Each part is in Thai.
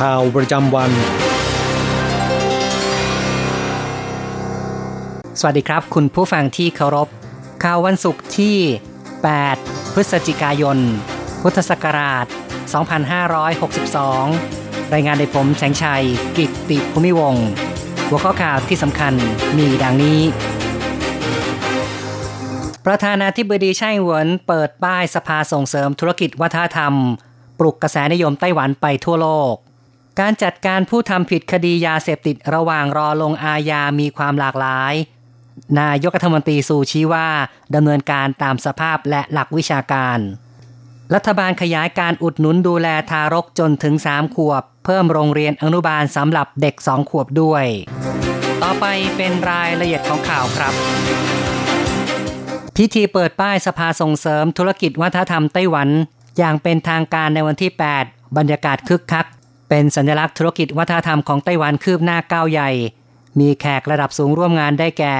ข่าวประจำวัน สวัสดีครับ คุณผู้ฟังที่เคารพ ข่าววันศุกร์ที่ 8 พฤศจิกายน พุทธศักราช 2562 รายงานโดยผมแสงชัย กิตติภูมิวงศ์หัวข้อข่าวที่สำคัญมีดังนี้ ประธานาธิบดีไช่หวนเปิดป้ายสภาส่งเสริมธุรกิจวัฒนธรรมปลุกกระแสนิยมไต้หวันไปทั่วโลก การจัดการผู้ทำผิดคดียาเสพติดระหว่างรอลงอาญามีความหลากหลาย นายกรัฐมนตรีสูชี้ว่าดำเนินการตามสภาพและหลักวิชาการ รัฐบาลขยายการอุดหนุนดูแลทารกจนถึง 3 ขวบ เพิ่มโรงเรียนอนุบาลสำหรับเด็ก 2 ขวบด้วย ต่อไปเป็นรายละเอียดของข่าวครับ พิธีเปิดป้ายสภาส่งเสริมธุรกิจวัฒนธรรมไต้หวัน อย่างเป็นทางการในวันที่ 8 บรรยากาศคึกคัก เป็นสัญลักษณ์ธุรกิจวัฒนธรรมของไต้หวันคืบหน้าก้าวใหญ่ มีแขกระดับสูงร่วมงานได้แก่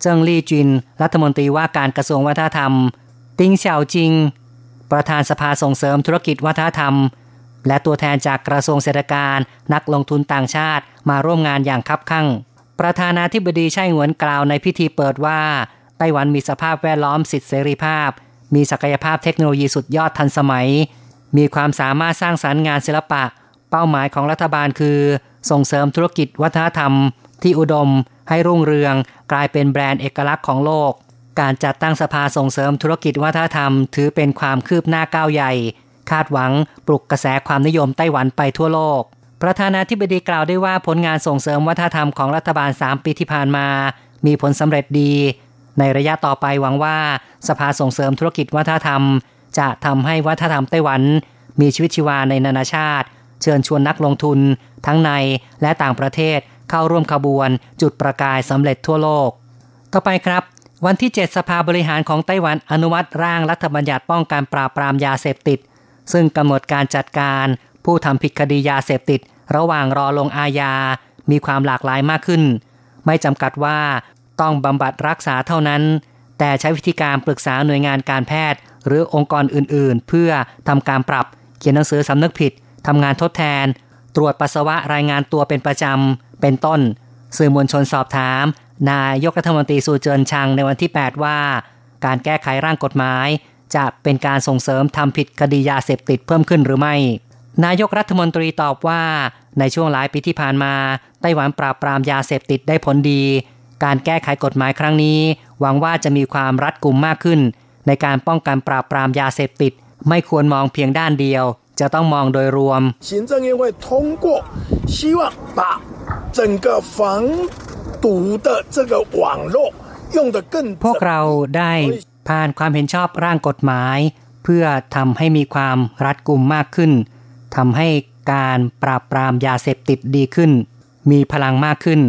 เจิ้งลี่จิน รัฐมนตรีว่าการกระทรวงวัฒนธรรม ติงเสี่ยวจิง ประธานสภาส่งเสริมธุรกิจวัฒนธรรม และตัวแทนจากกระทรวงเศรษฐการ นักลงทุนต่างชาติมาร่วมงานอย่างคับคั่ง ประธานาธิบดีไช่หวนกล่าวในพิธีเปิดว่า ไต้หวันมีสภาพแวดล้อมสิทธิเสรีภาพ มีศักยภาพเทคโนโลยีสุดยอดทันสมัย มีความสามารถสร้างสารรค์งานศิลปะ เป้าหมายของรัฐบาลคือ ส่งเสริมธุรกิจวัฒนธรรม ที่อุดม ให้รุ่งเรือง กลายเป็นแบรนด์เอกลักษณ์ของโลก การจัดตั้งสภาส่งเสริมธุรกิจวัฒนธรรม ถือเป็นความคืบหน้าก้าวใหญ่ คาดหวังปลุกกระแสความนิยมไต้หวันไปทั่วโลก ประธานาธิบดีกล่าวได้ว่าผลงานส่งเสริมวัฒนธรรมของรัฐบาล 3 ปีที่ผ่านมา มีผลสำเร็จดี ในระยะต่อไปหวังว่า สภาส่งเสริมธุรกิจวัฒนธรรม จะทำให้วัฒนธรรมไต้หวัน มีชีวิตชีวาในนานาชาติ เชิญชวนนักลงทุน ทั้งในและต่างประเทศเข้าร่วมขบวน จุดประกายสำเร็จทั่วโลก ต่อไปครับ วันที่ 7 สภาบริหารของไต้หวันอนุมัติร่างรัฐบัญญัติป้องกันปราบปรามยาเสพติด ซึ่งกำหนดการจัดการ ผู้ทำผิดคดียาเสพติด ระหว่างรอลงอาญา มีความหลากหลายมากขึ้น ไม่จำกัดว่าต้องบำบัดรักษาเท่านั้น แต่ใช้วิธีการปรึกษาหน่วยงานการแพทย์ หรือองค์กรอื่นๆ เพื่อทำการปรับเขียนหนังสือสำนึกผิด ทำงานทดแทน ตรวจปัสสาวะรายงานตัวเป็นประจำ เป็นต้น สื่อมวลชนสอบถาม นายกรัฐมนตรีสูเจินชังในวันที่ 8 ว่า การแก้ไขร่างกฎหมาย จะเป็นการส่งเสริมทำผิดคดียาเสพติดเพิ่มขึ้นหรือไม่ นายกรัฐมนตรีตอบว่า ในช่วงหลายปีที่ผ่านมา ไต้หวันปราบปรามยาเสพติดได้ผลดี การแก้ไขกฎหมายครั้งนี้ หวังว่าจะมีความรัดกุมมากขึ้น ในการป้องกันปราบปรามยาเสพติด ไม่ควรมองเพียงด้านเดียว จะต้องมองโดยรวม行政院会通过，希望把整个防毒的这个网络用得更。 พวกเราได้ผ่านความเห็นชอบร่างกฎหมาย เพื่อทำให้มีความรัดกุมมากขึ้นทำให้การปราบปรามยาเสพติดดีขึ้น มีพลังมากขึ้น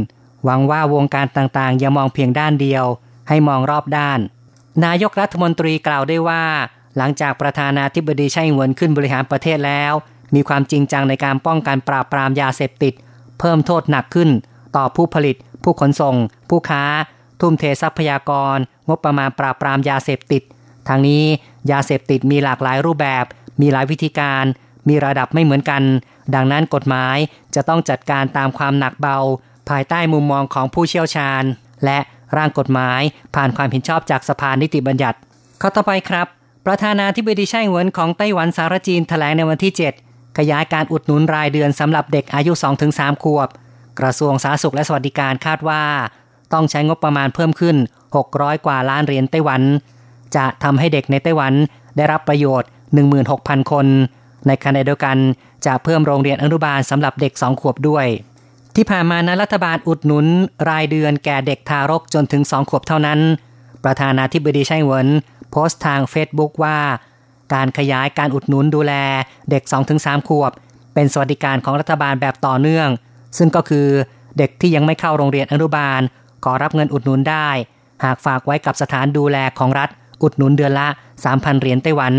หวังว่าวงการต่างๆ อย่ามองเพียงด้านเดียว ให้มองรอบด้าน นายกรัฐมนตรีกล่าวได้ว่า หลังจากประธานาธิบดีไช่เหวินขึ้นบริหารประเทศแล้ว มีความจริงจังในการป้องกันปราบปรามยาเสพติด เพิ่มโทษหนักขึ้น ต่อผู้ผลิต ผู้ขนส่ง ผู้ค้า ทุ่มเททรัพยากร งบประมาณปราบปรามยาเสพติด ทางนี้ยาเสพติดมีหลากหลายรูปแบบ มีหลายวิธีการ มีระดับไม่เหมือนกัน ดังนั้นกฎหมายจะต้องจัดการตามความหนักเบา ภายใต้มุมมองของผู้เชี่ยวชาญ และร่างกฎหมายผ่านความเห็นชอบจากสภานิติบัญญัติข้อต่อไปครับ ประธานาธิบดีไช่เหวินของไต้หวันสารจีนแถลงในวันที่ 7 ขยายการอุดหนุนรายเดือนสำหรับเด็กอายุ 2-3 ขวบ กระทรวงสาธารณสุขและสวัสดิการคาดว่า ต้องใช้งบประมาณเพิ่มขึ้น 600 กว่าล้านเหรียญไต้หวัน จะทำให้เด็กในไต้หวันได้รับประโยชน์ 16,000 คน ในขณะเดียวกันจะเพิ่มโรงเรียนอนุบาลสำหรับเด็ก 2 ขวบด้วย ที่ผ่านมานั้นรัฐบาลอุดหนุน รายเดือนแก่เด็กทารกจนถึง 2 ขวบเท่านั้น ประธานาธิบดีไช่เหวิน พสต์ทางเฟซบุ๊กว่า การขยายการอุดหนุนดูแลเด็ก 2-3 ขวบ เป็นสวัสดิการของรัฐบาลแบบต่อเนื่อง ซึ่งก็คือเด็กที่ยังไม่เข้าโรงเรียนอนุบาล ขอรับเงินอุดหนุนได้ หากฝากไว้กับสถานดูแลของรัฐ อุดหนุนเดือนละ 3,000 เหรียญไต้หวัน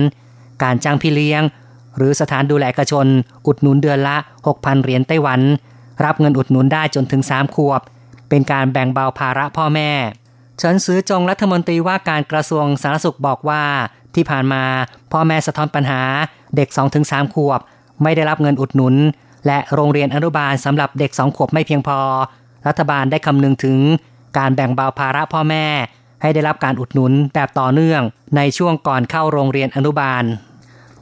การจ้างพี่เลี้ยง หรือสถานดูแลเอกชน อุดหนุนเดือนละ 6,000 เหรียญไต้หวัน รับเงินอุดหนุนได้จนถึง 3 ขวบ เป็นการแบ่งเบาภาระพ่อแม่ เฉินสือจงรัฐมนตรีว่าการกระทรวงสาธารณสุขบอกว่า ที่ผ่านมาพ่อแม่สะท้อนปัญหาเด็ก 2-3 ขวบ ไม่ได้รับเงินอุดหนุน และโรงเรียนอนุบาลสำหรับเด็ก 2 ขวบไม่เพียงพอ รัฐบาลได้คำนึงถึงการแบ่งเบาภาระพ่อแม่ ให้ได้รับการอุดหนุนแบบต่อเนื่อง ในช่วงก่อนเข้าโรงเรียนอนุบาล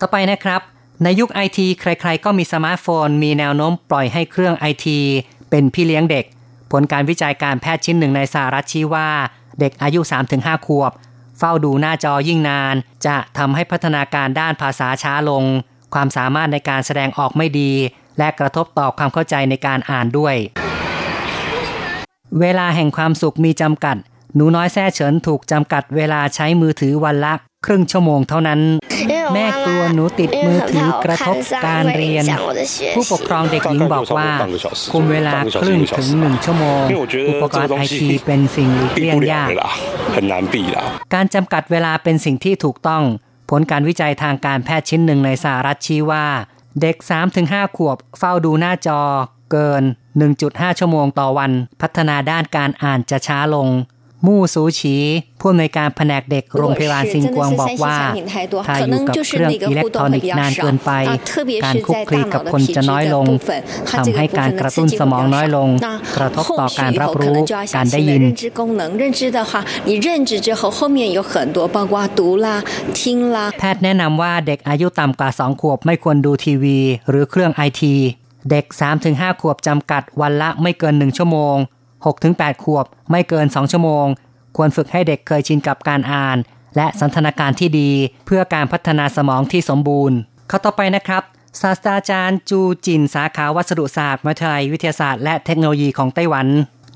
ต่อไปนะครับ ในยุคไอทีใครๆ ก็มีสมาร์ทโฟน มีแนวโน้มปล่อยให้เครื่องไอทีเป็นพี่เลี้ยงเด็ก ผลการวิจัยการแพทย์ชิ้นหนึ่งในสหรัฐชี้ว่า เด็กอายุ 3-5 ขวบ เฝ้าดูหน้าจอยิ่งนาน จะทำให้พัฒนาการด้านภาษาช้าลง ความสามารถในการแสดงออกไม่ดี และกระทบต่อความเข้าใจในการอ่านด้วย เวลาแห่งความสุขมีจำกัด หนูน้อยแซ่เฉินถูกจำกัดเวลาใช้มือถือวันละครึ่งชั่วโมงเท่านั้น แม่กลัวหนูติดมือถือกระทบการเรียน ผู้ปกครองเด็กหญิงบอกว่า คุมเวลาครึ่งถึงหนึ่งชั่วโมง อุปกรณ์ไอทีเป็นสิ่งหลีกเลี่ยงยาก การจำกัดเวลาเป็นสิ่งที่ถูกต้อง ผลการวิจัยทางการแพทย์ชิ้นหนึ่งในสหรัฐชี้ว่า เด็ก 3-5 ขวบเฝ้าดูหน้าจอเกิน 1.5 ชั่วโมงต่อวัน พัฒนาด้านการอ่านจะช้าลง มู่สูฉีผู้อำนวยการแผนกเด็กโรงพยาบาลซิงกวงบอกว่าถ้าอยู่กับเครื่องอิเล็กทรอนิกส์นานเกินไป การคุกคลีกับคนจะน้อยลงทำให้การกระตุ้นสมองน้อยลง กระทบต่อการรับรู้การได้ยินแพทย์แนะนำว่าเด็กอายุต่ำกว่า 2 ขวบไม่ควรดูทีวี หรือเครื่องไอที เด็ก 3-5 ขวบจำกัดวันละไม่เกิน 1 ชั่วโมง 6-8 ขวบไม่เกิน 2 ชั่วโมง ควรฝึกให้เด็กเคยชินกับการอ่าน และสันทนาการที่ดี เพื่อการพัฒนาสมองที่สมบูรณ์ ข่าวต่อไปนะครับศาสตราจารย์จูจินสาขาวัสดุศาสตร์มหาวิทยาลัยวิทยาศาสตร์และเทคโนโลยีของไต้หวัน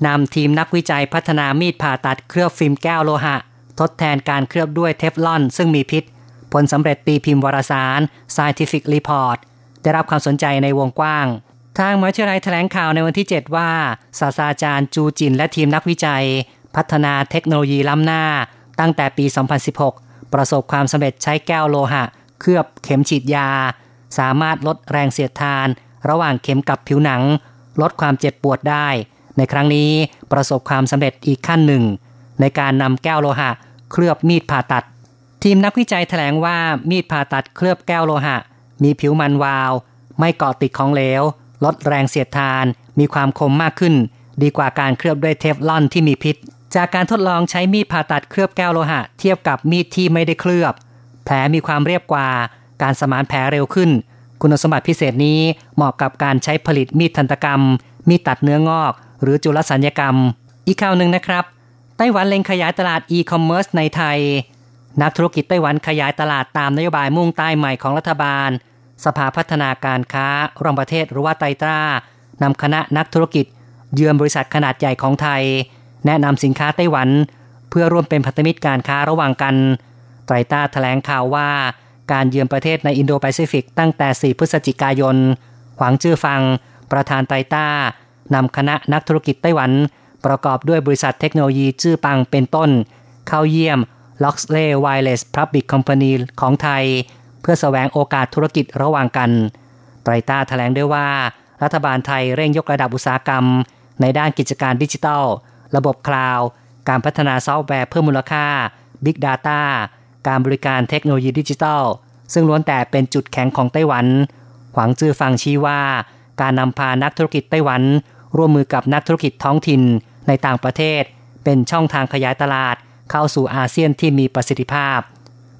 นำทีมนักวิจัยพัฒนามีดผ่าตัดเคลือบฟิล์มแก้วโลหะ ทดแทนการเคลือบด้วยเทฟลอน ซึ่งมีพิษ ผลสำเร็จตีพิมพ์วารสาร Scientific Report ได้รับความสนใจในวงกว้าง ทางมหาวิทยาลัยแถลงข่าวในวันที่ 7 ว่า ศาสตราจารย์จูจินและทีมนักวิจัย พัฒนาเทคโนโลยีล้ำหน้า ตั้งแต่ปี 2016 ประสบความสำเร็จใช้แก้วโลหะ เคลือบเข็มฉีดยา สามารถลดแรงเสียดทาน ระหว่างเข็มกับผิวหนัง ลดความเจ็บปวดได้ ในครั้งนี้ประสบความสำเร็จอีกขั้นหนึ่ง ในการนำแก้วโลหะ เคลือบมีดผ่าตัด ทีมนักวิจัยแถลงว่ามีดผ่าตัดเคลือบแก้วโลหะ มีผิวมันวาว ไม่เกาะติดของเหลว ลดแรงเสียดทาน มีความคมมากขึ้น ดีกว่าการเคลือบด้วยเทฟลอนที่มีพิษ จากการทดลองใช้มีดผ่าตัดเคลือบแก้วโลหะ เทียบกับมีดที่ไม่ได้เคลือบ แผลมีความเรียบกว่า การสมานแผลเร็วขึ้น คุณสมบัติพิเศษนี้เหมาะกับการใช้ผลิตมีดทันตกรรม มีดตัดเนื้องอก หรือจุลสัญญกรรม อีกข่าวหนึ่งนะครับ ไต้หวันเล็งขยายตลาดอีคอมเมิร์ซในไทย นักธุรกิจไต้หวันขยายตลาดตามนโยบายมุ่งใต้ใหม่ของรัฐบาล สภาพัฒนาการค้าระหว่างประเทศหรือว่า TAITRA นำคณะนักธุรกิจ เยือนบริษัทขนาดใหญ่ของไทย แนะนำสินค้าไต้หวัน เพื่อร่วมเป็นพันธมิตรการค้าระหว่างกัน TAITRA แถลงข่าวว่าการเยือนประเทศในอินโดแปซิฟิกตั้งแต่ 4 พฤศจิกายน หวังจื้อฟัง ประธาน TAITRA นำคณะนักธุรกิจไต้หวัน ประกอบด้วยบริษัทเทคโนโลยีจื้อปังเป็นต้น เข้าเยี่ยม Loxley Wireless Public Company ของไทย เพื่อแสวงโอกาสธุรกิจระหว่างกัน TAITRA แถลงด้วยว่า รัฐบาลไทยเร่งยกระดับอุตสาหกรรม ในด้านกิจการดิจิทัล ระบบคลาวด์การพัฒนาซอฟต์แวร์เพิ่มมูลค่า Big Data การบริการเทคโนโลยีดิจิทัล ซึ่งล้วนแต่เป็นจุดแข็งของไต้หวัน หวังจื้อฟังชี้ว่า การนำพานักธุรกิจไต้หวัน ร่วมมือกับนักธุรกิจท้องถิ่นในต่างประเทศ เป็นช่องทางขยายตลาดเข้าสู่อาเซียนที่มีประสิทธิภาพ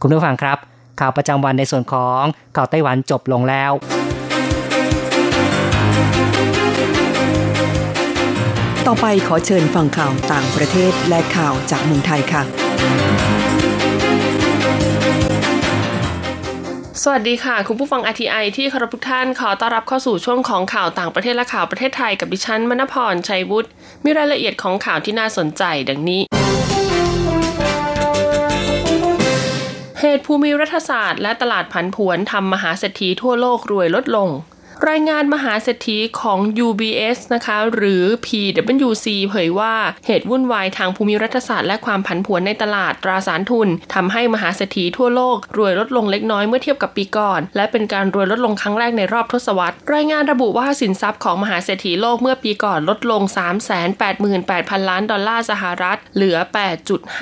คุณผู้ฟังครับ ข่าวประจำวันในส่วนของข่าวไต้หวันจบลงแล้วต่อไปขอเชิญฟังข่าวต่างประเทศและข่าวจากเมืองไทยค่ะ สวัสดีค่ะ คุณผู้ฟัง RTI ที่เคารพทุกท่านขอต้อนรับเข้าสู่ช่วงของข่าวต่างประเทศและข่าวประเทศไทยกับดิฉันมณพรชัยวุฒิมีรายละเอียดของข่าวที่น่าสนใจดังนี้ เหตุภูมิรัฐศาสตร์และตลาดผันผวนทำมหาเศรษฐีทั่วโลกรวยลดลง รายงานมหาเศรษฐีของ UBS นะคะหรือ PwC เผยว่าเหตุวุ่นวายทางภูมิรัฐศาสตร์และความผันผวนในตลาดตราสารทุนทำให้มหาเศรษฐีทั่วโลกรวยลดลงเล็กน้อยเมื่อเทียบกับปีก่อน และเป็นการรวยลดลงครั้งแรกในรอบทศวรรษ รายงานระบุว่าสินทรัพย์ของมหาเศรษฐีโลกเมื่อปีก่อนลดลง 388,000 ล้านดอลลาร์สหรัฐ เหลือ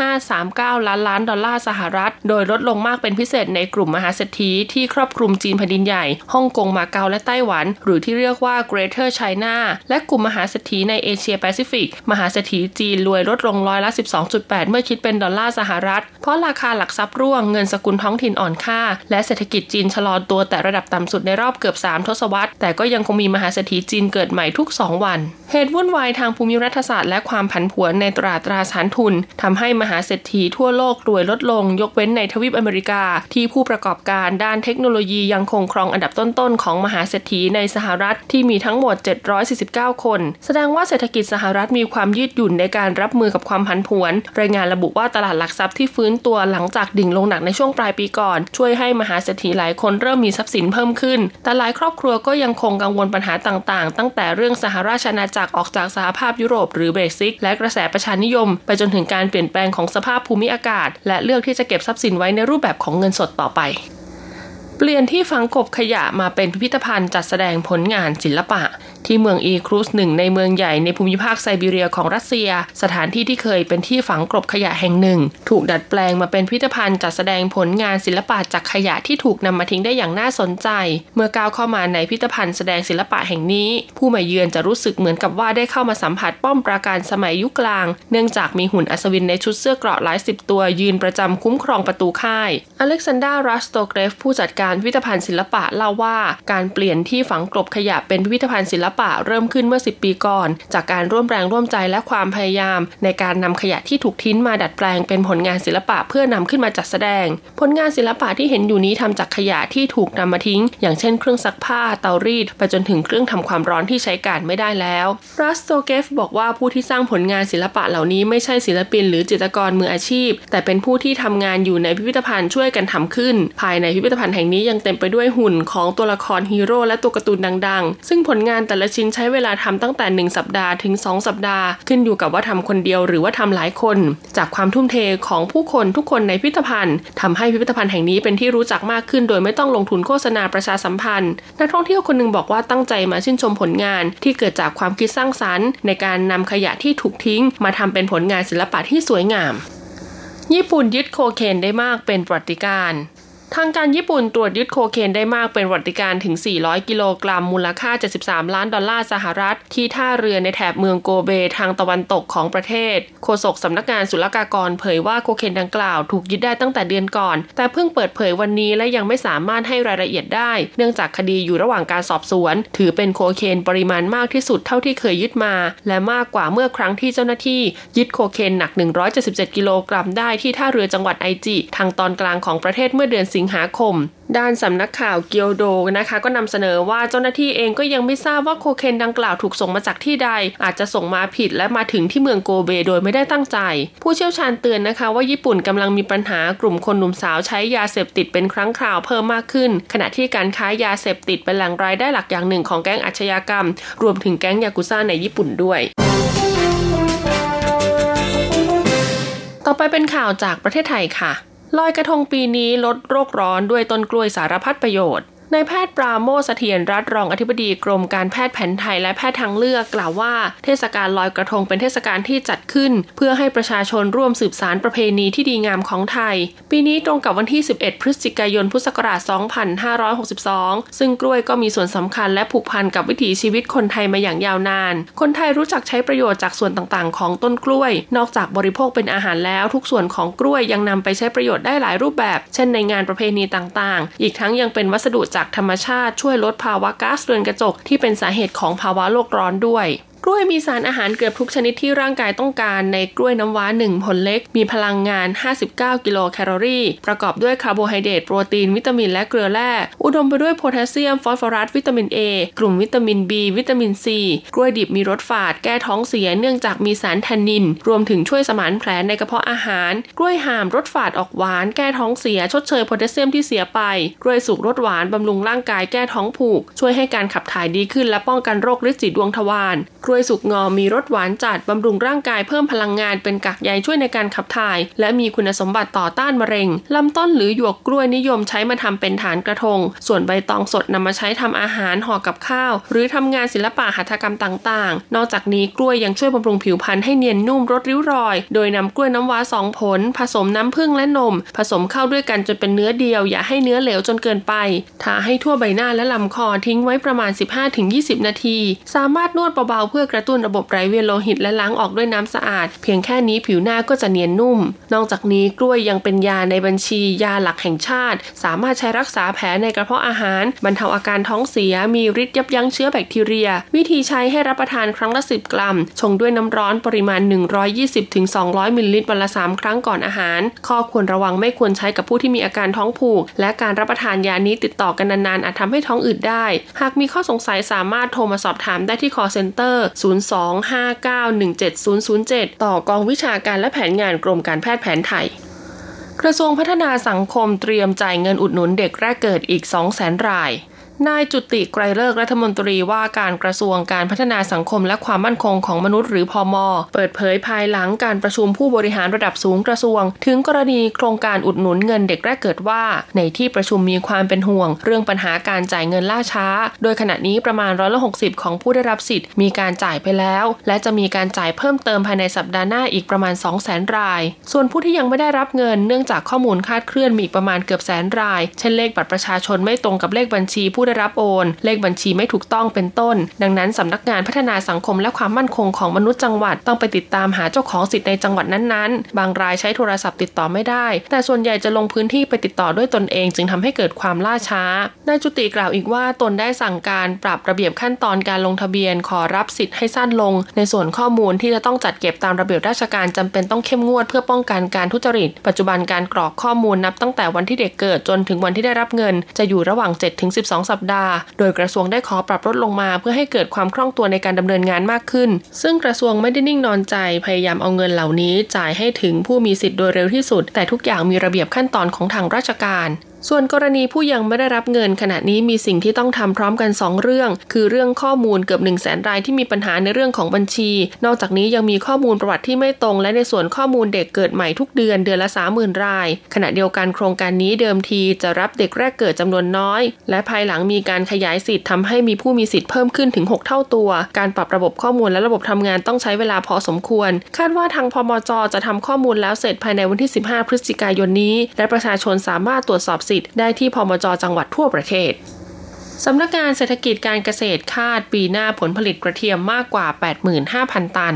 8.539 ล้านล้านดอลลาร์สหรัฐ โดยลดลงมากเป็นพิเศษในกลุ่มมหาเศรษฐีที่ครอบคลุมจีนแผ่นดินใหญ่ฮ่องกงมาเก๊าและไต้หวัน หรือที่เรียกว่า Greater China และกลุ่มมหาเศรษฐีในเอเชียแปซิฟิก มหาเศรษฐีจีนรวยลดลงร้อยละ 12.8 เมื่อคิดเป็นดอลลาร์สหรัฐ เพราะราคาหลักทรัพย์ร่วงเงินสกุลท้องถิ่นอ่อนค่า และเศรษฐกิจจีนชะลอตัวแตะระดับต่ำสุดในรอบเกือบ 3 ทศวรรษ แต่ก็ยังคงมีมหาเศรษฐีจีนเกิดใหม่ทุก 2 วัน เหตุวุ่นวายทางภูมิรัฐศาสตร์และความผันผวนในตลาตราสารทุนทำให้มหาเศรษฐีทั่วโลกรวยลดลง ยกเว้นในทวีปอเมริกา ที่ผู้ประกอบการด้านเทคโนโลยียังคงครองอันดับต้นๆของมหาเศรษฐีในสหรัฐที่มีทั้งหมด 749 คน แสดงว่าเศรษฐกิจสหรัฐมีความยืดหยุ่นในการรับมือกับความผันผวน รายงานระบุว่าตลาดหลักทรัพย์ที่ฟื้นตัวหลังจากดิ่งลงหนักในช่วงปลายปีก่อน ช่วยให้มหาเศรษฐีหลายคนเริ่มมีทรัพย์สินเพิ่มขึ้น แต่หลายครอบครัวก็ยังคงกังวลปัญหาต่างๆ ตั้งแต่เรื่องสหราชอาณาจักรออกจากสหภาพยุโรปหรือเบรซิกและกระแสประชานิยม ไปจนถึงการเปลี่ยนแปลงของสภาพภูมิอากาศ และเลือกที่จะเก็บทรัพย์สินไว้ในรูปแบบของเงินสดต่อไป เปลี่ยนที่ฝังกบขยะมาเป็นพิพิธภัณฑ์จัดแสดงผลงานศิลปะที่เมืองอีครูสหนึ่งในเมืองใหญ่ในภูมิภาคไซบีเรียของรัสเซีย สถานที่ที่เคยเป็นที่ฝังกลบขยะแห่งหนึ่ง ถูกดัดแปลงมาเป็นพิพิธภัณฑ์จัดแสดงผลงานศิลปะจากขยะที่ถูกนำมาทิ้งได้อย่างน่าสนใจ เมื่อก้าวเข้ามาในพิพิธภัณฑ์แสดงศิลปะแห่งนี้ ผู้มาเยือนจะรู้สึกเหมือนกับว่าได้เข้ามาสัมผัสป้อมปราการสมัยยุคกลาง เนื่องจากมีหุ่นอัศวินในชุดเสื้อเกราะหลายสิบตัวยืนประจำคุ้มครองประตูค่าย อเล็กซานดรารัสโตเกรฟผู้จัดการพิพิธภัณฑ์ศิลปะเล่าว่า การเปลี่ยนที่ฝังกลบขยะเป็นพิพิธภัณฑ์ศิลปะเริ่มขึ้นเมื่อ 10 ปีก่อน จากการร่วมแรงร่วมใจและความพยายาม ในการนำขยะที่ถูกทิ้งมาดัดแปลงเป็นผลงานศิลปะเพื่อนำขึ้นมาจัดแสดง ผลงานศิลปะที่เห็นอยู่นี้ทำจากขยะที่ถูกนำมาทิ้ง อย่างเช่นเครื่องซักผ้าเตารีด ไปจนถึงเครื่องทำความร้อนที่ใช้การไม่ได้แล้วรัสโตเกฟบอกว่าผู้ที่สร้างผลงานศิลปะเหล่านี้ไม่ใช่ศิลปิน หรือจิตรกรมืออาชีพ แต่เป็นผู้ที่ทำงานอยู่ในพิพิธภัณฑ์ช่วยกันทำขึ้น ภายในพิพิธภัณฑ์แห่งนี้ยังเต็มไปด้วยหุ่นของตัวละครฮีโร่และตัวการ์ตูนดัง ๆ ซึ่งผลงานแต่ละชิ้นใช้เวลาทำตั้งแต่ 1 สัปดาห์ถึง 2 สัปดาห์ ขึ้นอยู่กับว่าทำคนเดียวหรือว่าทำหลายคน จากความทุ่มเทของผู้คนทุกคนในพิพิธภัณฑ์ทำให้พิพิธภัณฑ์แห่งนี้เป็นที่รู้จักมากขึ้น โดยไม่ต้องลงทุนโฆษณาประชาสัมพันธ์ นักท่องเที่ยวคนหนึ่งบอกว่าตั้งใจมาชื่นชมผลงาน ที่เกิดจากความคิดสร้างสรรค์ ในการนำขยะที่ถูกทิ้ง มาทำเป็นผลงานศิลปะที่สวยงาม ญี่ปุ่นยึดโคเคนได้มากเป็นปฏิการ ทางการญี่ปุ่นตรวจยึดโคเคนได้มากเป็นวัติการถึง 400 กิโลกรัม มูลค่า 73 ล้านดอลลาร์สหรัฐ ที่ท่าเรือในแถบเมืองโกเบทางตะวันตกของประเทศ โฆษกสำนักงานศุลกากรเผยว่าโคเคนดังกล่าวถูกยึดได้ตั้งแต่เดือนก่อน แต่เพิ่งเปิดเผยวันนี้และยังไม่สามารถให้รายละเอียดได้ เนื่องจากคดีอยู่ระหว่างการสอบสวน ถือเป็นโคเคนปริมาณมากที่สุดเท่าที่เคยยึดมา และมากกว่าเมื่อครั้งที่เจ้าหน้าที่ ยึดโคเคนหนัก 177 กิโลกรัมได้ที่ท่าเรือจังหวัดไอจิทางตอนกลางของประเทศเมื่อเดือนสิงหาคม ด้านสำนักข่าวเกียวโดนะคะ ก็นำเสนอว่าเจ้าหน้าที่เองก็ยังไม่ทราบว่าโคเคนดังกล่าวถูกส่งมาจากที่ใด อาจจะส่งมาผิดและมาถึงที่เมืองโกเบโดยไม่ได้ตั้งใจ ผู้เชี่ยวชาญเตือนนะคะ ว่าญี่ปุ่นกำลังมีปัญหากลุ่มคนหนุ่มสาวใช้ยาเสพติดเป็นครั้งคราวเพิ่มมากขึ้น ขณะที่การค้ายาเสพติดเป็นแหล่งรายได้หลักอย่างหนึ่งของแก๊งอาชญากรรม รวมถึงแก๊งยากุซ่าในญี่ปุ่นด้วยต่อไปเป็นข่าวจากประเทศไทยค่ะ ลอยกระทงปีนี้ลดโรคร้อนด้วยต้นกล้วยสารพัดประโยชน์ นายแพทย์ปราโมเสถียรรัฐรองอธิบดีกรมการแพทย์แผนไทยและแพทย์ทางเลือกกล่าวว่า เทศกาลลอยกระทงเป็นเทศกาลที่จัดขึ้น เพื่อให้ประชาชนร่วมสืบสารประเพณีที่ดีงามของไทย ปีนี้ตรงกับวันที่ 11 พฤศจิกายนพุทธศักราช 2562 ซึ่งกล้วยก็มีส่วนสำคัญและผูกพันกับวิถีชีวิตคนไทยมาอย่างยาวนาน คนไทยรู้จักใช้ประโยชน์จากส่วนต่างๆ ของต้นกล้วย นอกจากบริโภคเป็นอาหารแล้วทุกส่วนของกล้วยยังนำไปใช้ประโยชน์ได้หลายรูปแบบ เช่นในงานประเพณีต่างๆ อีกทั้งยังเป็นวัสดุจากธรรมชาติช่วยลดภาวะก๊าซเรือนกระจกที่เป็นสาเหตุของภาวะโลกร้อนด้วย ล้วยมีสารอาหารเกือบทุกชนิดที่ร่างกายต้องการในกล้วยน้ำว้า 1 ผลเล็ก มีพลังงาน 59 กิโลแคลอรี่ ประกอบด้วยคาร์โบไฮเดรตโปรตีน วิตามินและเกลือแร่ อุดมไปด้วยโพแทสเซียม ฟอสฟอรัส วิตามิน A กลุ่มวิตามิน B วิตามิน C กล้วยดิบมีรสฝาด แก้ท้องเสียเนื่องจากมีสารแทนนิน รวมถึงช่วยสมานแผลในกระเพาะอาหาร กล้วยหามรสฝาดออกหวาน แก้ท้องเสีย ชดเชยโพแทสเซียมที่เสียไป กล้วยสุกรสหวานบำรุงร่างกายแก้ท้องผูก ช่วยให้การขับถ่ายดีขึ้นและป้องกันโรคฤทธิ์สีดวงทวารกล้วยสุกงอมีรสหวานจัดบำรุงร่างกายเพิ่มพลังงานเป็นกากใยช่วยในการขับถ่าย และมีคุณสมบัติต่อต้านมะเร็งลำต้นหรือหยวกกล้วยนิยมใช้มาทำเป็นฐานกระทง ส่วนใบตองสดนำมาใช้ทำอาหารห่อกับข้าว หรือทำงานศิลปะหัตถกรรมต่างๆ นอกจากนี้กล้วยยังช่วยบำรุงผิวพรรณให้เนียนนุ่มลดริ้วรอย โดยนำกล้วยน้ำว้าสองผล ผสมน้ำผึ้งและนม ผสมเข้าด้วยกันจนเป็นเนื้อเดียว อย่าให้เนื้อเหลวจนเกินไปทาให้ทั่วใบหน้าและลำคอทิ้งไว้ประมาณ 15-20 นาที สามารถนวดเบาๆเพื่อกระตุ้นระบบไหลเวียนโลหิตและล้างออกด้วยน้ำสะอาด เพียงแค่นี้ผิวหน้าก็จะเนียนนุ่ม นอกจากนี้กล้วยยังเป็นยาในบัญชียาหลักแห่งชาติ สามารถใช้รักษาแผลในกระเพาะอาหาร บรรเทาอาการท้องเสียมีฤทธิ์ยับยั้งเชื้อแบคทีเรีย วิธีใช้ให้รับประทานครั้งละ 10 กรัม ชงด้วยน้ำร้อนปริมาณ 120-200มิลลิลิตรวันละ 3 ครั้งก่อนอาหาร ข้อควรระวังไม่ควรใช้กับผู้ที่มีอาการท้องผูก และการรับประทานยานี้ติดต่อกันนานๆอาจทำให้ท้องอืดได้ หากมีข้อสงสัยสามารถโทรมาสอบถามได้ที่ call center 025917007 ต่อกองวิชาการและแผนงานกรมการแพทย์แผนไทยกระทรวงพัฒนาสังคมเตรียมจ่ายเงินอุดหนุนเด็กแรกเกิดอีก 200,000 ราย นายจุติไกรเลิกรัฐมนตรีว่าการกระทรวงการพัฒนาสังคมและความมั่นคงของมนุษย์หรือพอมอเปิดเผยภายหลังการประชุมผู้บริหารระดับสูงกระทรวง ถึงกรณีโครงการอุดหนุนเงินเด็กแรกเกิดว่า ในที่ประชุมมีความเป็นห่วง เรื่องปัญหาการจ่ายเงินล่าช้า โดยขณะนี้ประมาณร้อยละหกสิบของผู้ได้รับสิทธิ์ มีการจ่ายไปแล้ว และจะมีการจ่ายเพิ่มเติมภายในสัปดาห์หน้าอีกประมาณ2 0 0 0 0 0ราย ส่วนผู้ที่ยังไม่ได้รับเงินเนื่องจากข้อมูลคาดเคลื่อนมีประมาณเกือบแสนราย เช่นเลขบัตรประชาชนไม่ตรงกับเลขบัญชีผู้ได้รับโอน เลขบัญชีไม่ถูกต้องเป็นต้น ดังนั้นสำนักงานพัฒนาสังคมและความมั่นคงของมนุษย์จังหวัดต้องไปติดตามหาเจ้าของสิทธิ์ในจังหวัดนั้นๆ บางรายใช้โทรศัพท์ติดต่อไม่ได้ แต่ส่วนใหญ่จะลงพื้นที่ไปติดต่อด้วยตนเอง จึงทำให้เกิดความล่าช้านายจุติกล่าวอีกว่าตนได้สั่งการปรับระเบียบขั้นตอนการลงทะเบียนขอรับสิทธิ์ให้สั้นลง ในส่วนข้อมูลที่จะต้องจัดเก็บตามระเบียบราชการจำเป็นต้องเข้มงวดเพื่อป้องกันการทุจริต ปัจจุบันการกรอกข้อมูลนับตั้งแต่วันที่เด็กเกิดจนถึงวันที่ได้รับเงิน จะอยู่ระหว่าง 7-12 สัปดาห์ โดยกระทรวงได้ขอปรับลดลงมาเพื่อให้เกิดความคล่องตัวในการดำเนินงานมากขึ้น ซึ่งกระทรวงไม่ได้นิ่งนอนใจ พยายามเอาเงินเหล่านี้จ่ายให้ถึงผู้มีสิทธิ์โดยเร็วที่สุด แต่ทุกอย่างมีระเบียบขั้นตอนของทางราชการ ส่วนกรณีผู้ยังไม่ได้รับเงินขณะนี้มีสิ่งที่ต้องทำพร้อมกัน 2 เรื่อง คือเรื่องข้อมูลเกือบ1 0 0 0 0แสนรายที่มีปัญหาในเรื่องของบัญชี นอกจากนี้ยังมีข้อมูลประวัติที่ไม่ตรง และในส่วนข้อมูลเด็กเกิดใหม่ทุกเดือนเดือนละ 30,000 ราย ขณะเดียวกันโครงการนี้เดิมทีจะรับเด็กแรกเกิดจำนวนน้อย และภายหลังมีการขยายสิทธิ์ทำให้มีผู้มีสิทธิ์เพิ่มขึ้นถึง 6 เท่าตัว การปรับระบบข้อมูลและระบบทำงานต้องใช้เวลาพอสมควร คาดว่าทางพมจจะทำข้อมูลแล้วเสร็จภายในวันที่ 15 พฤศจิกายนนี้ และประชาชนสามารถตรวจสอบสิิตได้ที่พมจจังหวัดทั่วประเทศสำนักงานเศรษฐกิจการเกษตรคาดปีหน้าผลผลิตกระเทียมมากกว่า 85,000 ตัน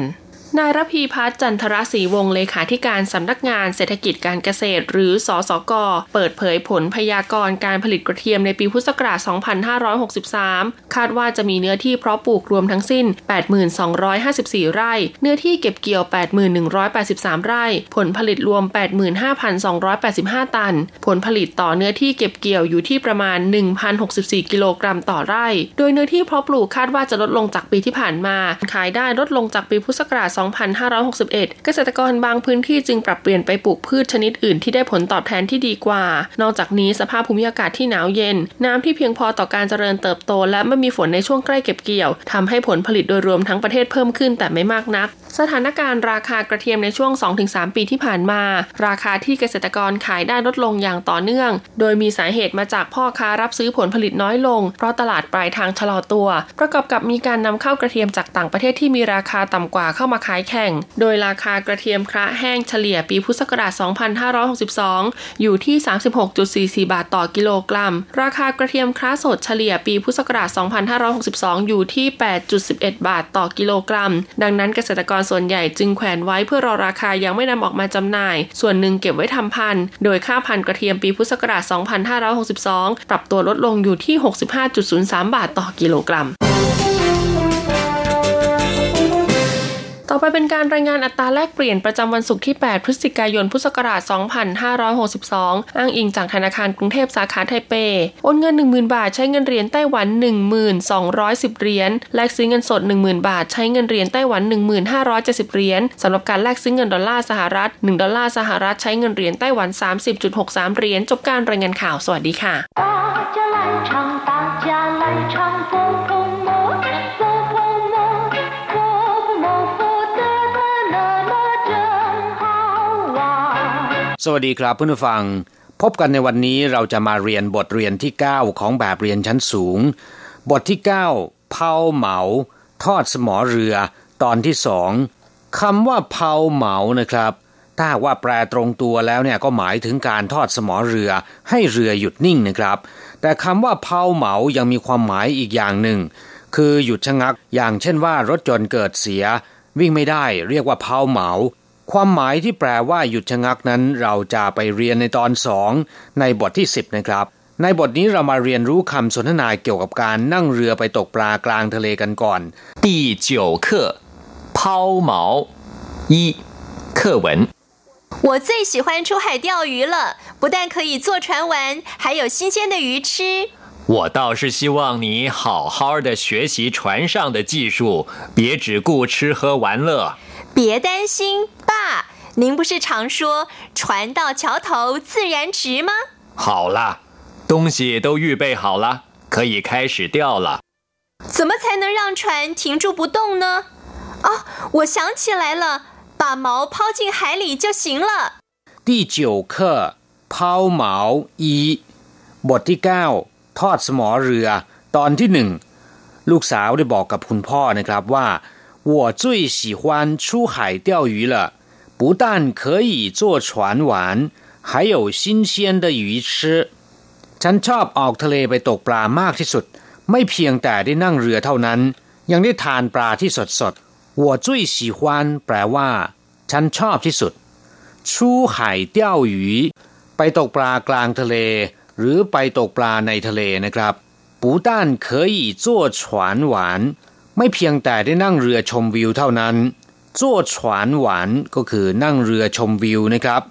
นายรพีพัฒน์จันทรศรีวงเลขาธิการสำนักงานเศรษฐกิจการเกษตร หรือสอสก เปิดเผยผลพยากรณ์การผลิตกระเทียมในปีพุทธศักราช 2563 คาดว่าจะมีเนื้อที่เพาะปลูกรวมทั้งสิ้น82,54 ไร่ เนื้อที่เก็บเกี่ยว 81,183 ไร่ ผลผลิตรวม 85,285 ตัน ผลผลิตต่อเนื้อที่เก็บเกี่ยวอยู่ที่ประมาณ 1,064 กิโลกรัมต่อไร่ โดยเนื้อที่เพาะปลูกคาดว่าจะลดลงจากปีที่ผ่านมา ขายได้ลดลงจากปีพุทธศักราช2561 เกษตรกรบางพื้นที่จึงปรับเปลี่ยนไปปลูกพืชชนิดอื่นที่ได้ผลตอบแทนที่ดีกว่า นอกจากนี้สภาพภูมิอากาศที่หนาวเย็น น้ำที่เพียงพอต่อการเจริญเติบโต และไม่มีฝนในช่วงใกล้เก็บเกี่ยวทำให้ผลผลิตโดยรวมทั้งประเทศเพิ่มขึ้นแต่ไม่มากนัก สถานการณ์ราคากระเทียมในช่วง 2-3 ปีที่ผ่านมา ราคาที่เกษตรกรขายได้ลดลงอย่างต่อเนื่อง โดยมีสาเหตุมาจากพ่อค้ารับซื้อผลผลิตน้อยลง เพราะตลาดปลายทางชะลอตัว ประกอบกับมีการนำเข้ากระเทียมจากต่างประเทศที่มีราคาต่ำกว่าเข้ามาขายแข่ง โดยราคากระเทียมคระแห้งเฉลี่ยปีพุทธศักราช 2562 อยู่ที่ 36.44 บาทต่อกิโลกรัม ราคากระเทียมคระสดเฉลี่ยปีพุทธศักราช 2562 อยู่ที่ 8.11 บาทต่อกิโลกรัม ดังนั้นเกษตรกรส่วนใหญ่จึงแขวนไว้เพื่อรอราคายังไม่นำออกมาจำหน่าย ส่วนหนึ่งเก็บไว้ทำพันธุ์ โดยค่าพันธุ์กระเทียมปีพุทธศักราช 2562 ปรับตัวลดลงอยู่ที่ 65.03 บาทต่อกิโลกรัม ต่อไปเป็นการรายงานอัตราแลกเปลี่ยนประจำวันศุกร์ที่ 8 พฤศจิกายน พุทธศักราช 2562 อ้างอิงจากธนาคารกรุงเทพสาขาไทเป โอนเงิน 10,000 บาท ใช้เงินเหรียญไต้หวัน 1210 เหรียญ แลกซื้อเงินสด 10,000 บาท ใช้เงินเหรียญไต้หวัน 1570 เหรียญสำหรับการแลกซื้อเงินดอลลาร์สหรัฐ 1 ดอลลาร์สหรัฐ ใช้เงินเหรียญไต้หวัน 30.63 เหรียญ จบการรายงานข่าว สวัสดีค่ะ สวัสดีครับเพื่อนผู้ฟัง พบกันในวันนี้เราจะมาเรียนบทเรียนที่ 9 ของแบบเรียนชั้นสูง บทที่ 9 เผาเหมา ทอดสมอเรือ ตอนที่สองคำว่าเผาเหมานะครับ ถ้าว่าแปลตรงตัวแล้วเนี่ยก็หมายถึงการทอดสมอเรือ ให้เรือหยุดนิ่งนะครับ แต่คำว่าเผาเหมายังมีความหมายอีกอย่างหนึ่ง คือหยุดชะงัก อย่างเช่นว่ารถจนเกิดเสีย วิ่งไม่ได้เรียกว่าเผาเหมา ความหมายที่แปลว่าหยุดชะงักนั้นเราจะไปเรียนในตอนสองในบทที่ 10 นะครับ ในบทนี้เรามาเรียนรู้คำสนทนาเกี่ยวกับการนั่งเรือไปตกปลากลางทะเลกันก่อน第九课抛锚一课文我最喜欢出海钓鱼了，不但可以坐船玩，还有新鲜的鱼吃。我倒是希望你好好的学习船上的技术，别只顾吃喝玩乐。 别担心，爸，您不是常说“船到桥头自然直”吗？好了，东西都预备好了，可以开始钓了。怎么才能让船停住不动呢？哦，我想起来了，把锚抛进海里就行了。第九课抛锚一บทที่เก้าทอดสมอเรือตอนที่หนึ่งลูกสาวได้บอกกับคุณพ่อนะครับว่า 我最喜欢出海钓鱼了，不但可以坐船玩，还有新鲜的鱼吃。ฉันชอบออกทะเลไปตกปลามากที่สุด ไม่เพียงแต่ได้นั่งเรือเท่านั้น ยังได้ทานปลาที่สดสด我最喜欢แปลว่า ฉันชอบที่สุด出海钓鱼ไปตกปลากลางทะเล หรือไปตกปลาในทะเลนะครับ不但可以坐船玩 ไม่เพียงแต่ได้นั่งเรือชมวิวเท่านั้น坐船玩ก็คือนั่งเรือชมวิวนะครับ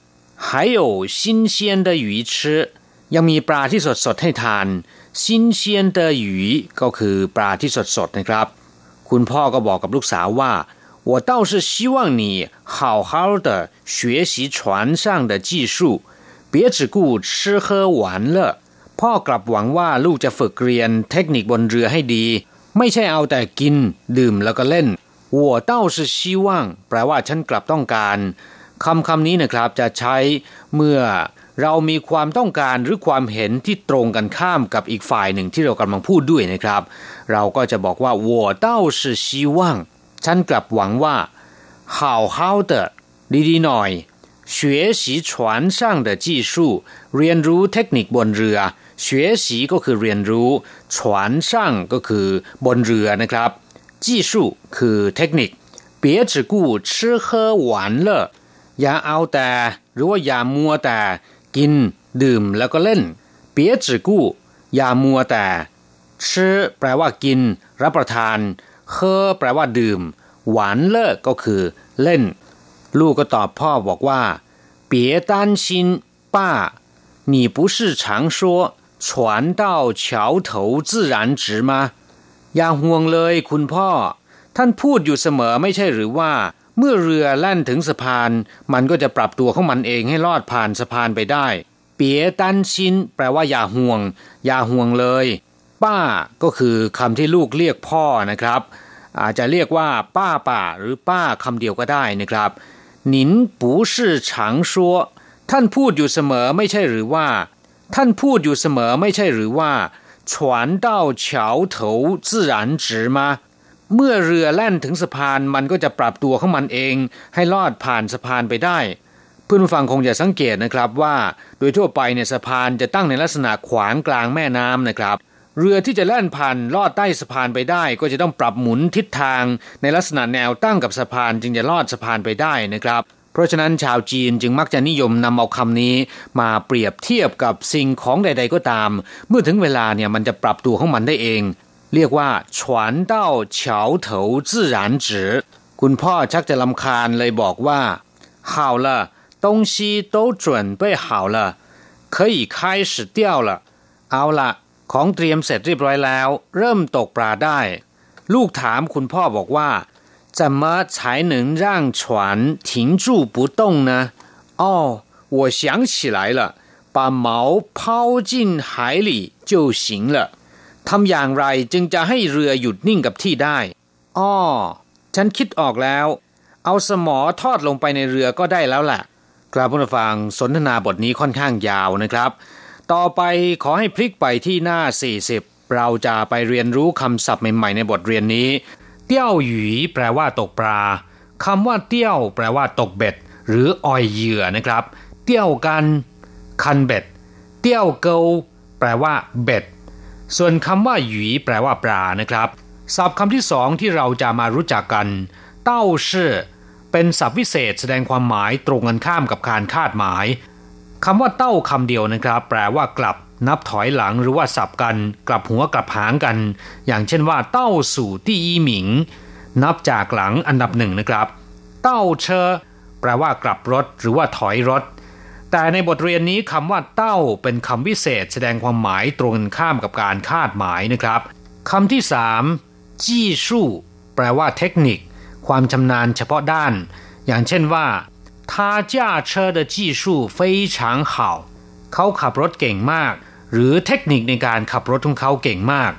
还有新鲜的鱼吃ยังมีปลาที่สดสดให้ทาน新鲜的鱼ก็คือปลาที่สดสดนะครับ คุณพ่อก็บอกกับลูกสาวว่า我倒是希望你好好的学习船上的技术别只顾吃喝玩乐พ่อกลับหวังว่าลูกจะฝึกเรียนเทคนิคบนเรือให้ดี ไม่ใช่เอาแต่กิน ดื่มแล้วก็เล่น我倒是希望แปลว่าฉันกลับต้องการคำคำนี้นะครับจะใช้เมื่อเรามีความต้องการหรือความเห็นที่ตรงกันข้ามกับอีกฝ่ายหนึ่งที่เรากำลังพูดด้วยนะครับ เราก็จะบอกว่า我倒是希望ฉันกลับหวังว่า好好的ดีๆหน่อย学习船上的技术เรียนรู้เทคนิคบนเรือ 学习ก็คือเรียนรู้ฉวนช่างก็คือบนเรือนะครับ技术คือเทคนิค别只顾吃喝玩乐อย่าเอาแต่หรือว่าอย่ามัวแต่กินดื่มแล้วก็เล่น别只顾อย่ามัวแต่吃แปลว่ากิน รับประทานเคอแปลว่าดื่ม หวานเลิกก็คือเล่น ลูกก็ตอบพ่อบอกว่า别担心爸你不是常说 船到桥头自然直吗อย่าห่วงเลยคุณพ่อ ท่านพูดอยู่เสมอไม่ใช่หรือว่า เมื่อเรือแล่นถึงสะพาน มันก็จะปรับตัวของมันเองให้ลอดผ่านสะพานไปได้ เปียตันชินแปลว่าอย่าห่วง อย่าห่วงเลย ป้าก็คือคำที่ลูกเรียกพ่อนะครับ อาจจะเรียกว่า ป้าป่าหรือป้าคำเดียวก็ได้นะครับหนินปูชื่อฉางชัวท่านพูดอยู่เสมอไม่ใช่หรือว่า ท่านพูดอยู่เสมอไม่ใช่หรือว่า船到桥头自然直吗แป เมื่อเรือแล่นถึงสะพานมันก็จะปรับตัวของมันเอง ให้ลอดผ่านสะพานไปได้ เพื่อนผู้ฟังคงจะสังเกตนะครับว่า โดยทั่วไปเนี่ยสะพานจะตั้งในลักษณะขวางกลางแม่น้ำนะครับ เรือที่จะแล่นผ่านลอดใต้สะพานไปได้ ก็จะต้องปรับหมุนทิศทาง ในลักษณะแนวตั้งกับสะพานจึงจะลอดสะพานไปได้นะครับ เพราะฉะนั้นชาวจีนจึงมักจะนิยมนำเอาคำนี้ มาเปรียบเทียบกับสิ่งของใด ๆ ก็ตาม เมื่อถึงเวลาเนี่ยมันจะปรับตัวของมันได้เองเรียกว่า船到桥头自然直คุณพ่อชักจะลำคาญเลยบอกว่า好了东西都准备好了可以开始钓了เอาละของเตรียมเสร็จเรียบร้อยแล้ว เริ่มตกปลาได้ ลูกถามคุณพ่อบอกว่า 怎么才能让船停住不动呢哦我想起来了把锚抛进海里就行了ทำอย่างไรจึงจะให้เรือหยุดนิ่งกับที่ได้ อ้อ ฉันคิดออกแล้ว เอาสมอทอดลงไปในเรือก็ได้แล้วแหละกราบผู้ฟังสนทนาบทนี้ค่อนข้างยาวนะครับ ต่อไปขอให้พลิกไปที่หน้า 40 เราจะไปเรียนรู้คำศัพท์ใหม่ๆในบทเรียนนี้ เตี้ยวหยีแปลว่าตกปลาคำว่าเตี้ยว แปลว่าตกเบ็ด หรืออ่อยเหยื่อนะครับ เตี้ยวกัน คันเบ็ด เตี้ยวเกาแปลว่าเบ็ด ส่วนคำว่าหยีแปลว่าปลานะครับศัพท์คำที่สองที่เราจะมารู้จักกัน เต้าชื่อเป็นศัพท์วิเศษแสดงความหมายตรงกันข้ามกับการคาดหมายคำว่าเต้าคำเดียวนะครับ แปลว่ากลับ นับถอยหลังหรือว่าสับกัน กลับหัวกลับหางกัน อย่างเช่นว่าเต้าสู่ที่อีหมิง นับจากหลังอันดับหนึ่งนะครับ เต้าเชอแปลว่ากลับรถหรือว่าถอยรถแต่ในบทเรียนนี้คำว่าเต้าเป็นคำวิเศษแสดงความหมายตรงกันข้ามกับการคาดหมายนะครับคำที่สามจี้สู้แปลว่าเทคนิค ความชำนาญเฉพาะด้าน อย่างเช่นว่า他驾车的技术非常好เขาขับรถเก่งมาก หรือเทคนิคในการขับรถของเขาเก่งมาก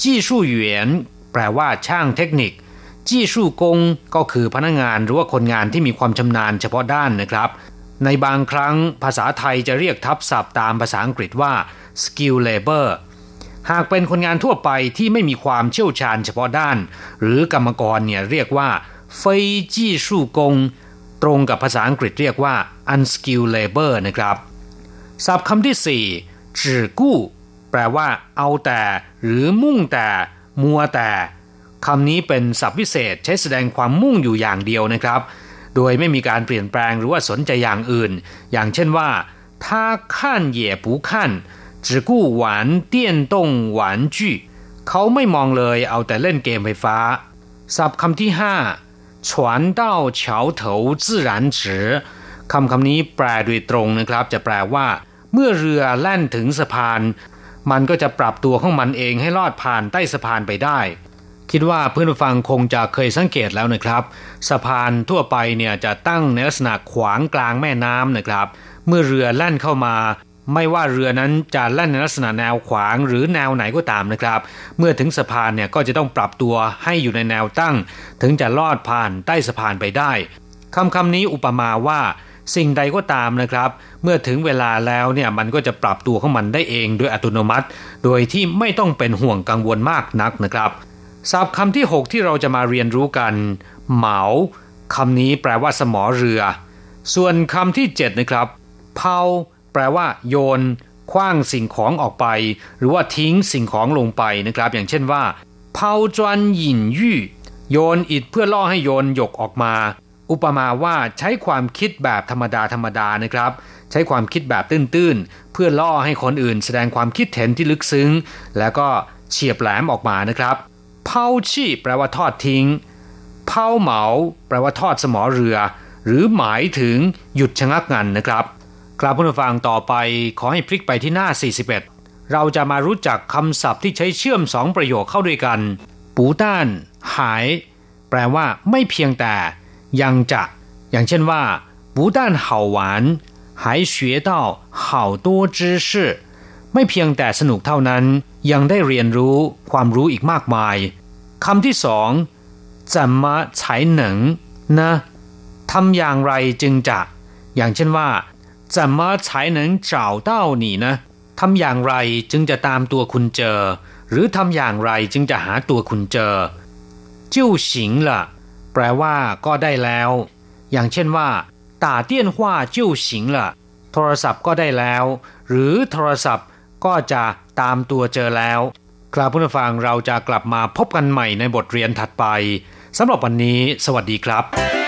จี้สู้เหวียนแปลว่าช่างเทคนิค จี้สู้กงก็คือพนักงานหรือว่าคนงานที่มีความชำนาญเฉพาะด้านนะครับ ในบางครั้งภาษาไทยจะเรียกทับศัพท์ตามภาษาอังกฤษว่า skill labor หากเป็นคนงานทั่วไปที่ไม่มีความเชี่ยวชาญเฉพาะด้าน หรือกรรมกรเนี่ยเรียกว่าเฟยจี้สู้กง ตรงกับภาษาอังกฤษเรียกว่า unskilled labor นะครับ ศัพท์คำที่สี่ จื่อกู้แปลว่าเอาแต่ หรือมุ่งแต่ มัวแต่คำนี้เป็นศัพท์พิเศษใช้แสดงความมุ่งอยู่อย่างเดียวนะครับโดยไม่มีการเปลี่ยนแปลงหรือว่าสนใจอย่างอื่น อย่างเช่นว่า他看也不看只顾玩电动玩具เขาไม่มองเลยเอาแต่เล่นเกมไฟฟ้า ศัพท์คำที่ห้า船到桥头自然直คำคำนี้แปลโดยตรงนะครับ จะแปลว่า เมื่อเรือแล่นถึงสะพาน มันก็จะปรับตัวของมันเองให้ลอดผ่านใต้สะพานไปได้ คิดว่าเพื่อนฟังคงจะเคยสังเกตแล้วนะครับ สะพานทั่วไปเนี่ยจะตั้งในลักษณะขวางกลางแม่น้ำนะครับ เมื่อเรือแล่นเข้ามาไม่ว่าเรือนั้นจะแล่นในลักษณะแนวขวางหรือแนวไหนก็ตามนะครับ เมื่อถึงสะพานเนี่ยก็จะต้องปรับตัวให้อยู่ในแนวตั้ง ถึงจะลอดผ่านใต้สะพานไปได้คำคำนี้อุปมาว่า สิ่งใดก็ตามนะครับ เมื่อถึงเวลาแล้วเนี่ยมันก็จะปรับตัวของมันได้เองโดยอัตโนมัติ โดยที่ไม่ต้องเป็นห่วงกังวลมากนักนะครับศัพท์คำที่ 6 ที่เราจะมาเรียนรู้กัน เหมาคำนี้แปลว่าสมอเรือ ส่วนคำที่ 7 นะครับเผาแปลว่า โยนคว้างสิ่งของออกไป หรือว่าทิ้งสิ่งของลงไปนะครับ อย่างเช่นว่าเผาจวนหยินยู่โยนอิดเพื่อล่อให้โยนหยกออกมา อุปมาว่าใช้ความคิดแบบธรรมดาธรรมดานะครับ ใช้ความคิดแบบตื้นๆ เพื่อล่อให้คนอื่นแสดงความคิดเห็นที่ลึกซึ้ง แล้วก็เฉียบแหลมออกมานะครับเผาชี่แปลว่าทอดทิ้งเผาเหมาแปลว่าทอดสมอเรือ หรือหมายถึงหยุดชะงักงันนะครับกลับผู้ฟังต่อไปขอให้พลิกไปที่หน้า 41 เราจะมารู้จักคำศัพท์ที่ใช้เชื่อมสองประโยคเข้าด้วยกัน ปูต้าน หาย แปลว่าไม่เพียงแต่ ยังจะ อย่างเช่นว่าปูต้าน好玩还学到好多知识ไม่เพียงแต่สนุกเท่านั้นยังได้เรียนรู้ความรู้อีกมากมายคำที่สอง怎么才能นะทำอย่างไรจึงจะ อย่างเช่นว่า怎么才能找到你呢ทำอย่างไรจึงจะตามตัวคุณเจอ หรือทำอย่างไรจึงจะหาตัวคุณเจอ 就行了แป แปลว่าก็ได้แล้ว อย่างเช่นว่าต่าเตี้ยนว่าจิ้วสิงละโทรศัพท์ก็ได้แล้ว หรือโทรศัพท์ก็จะตามตัวเจอแล้ว ครับผู้ฟังเราจะกลับมาพบกันใหม่ในบทเรียนถัดไปสำหรับวันนี้ สวัสดีครับ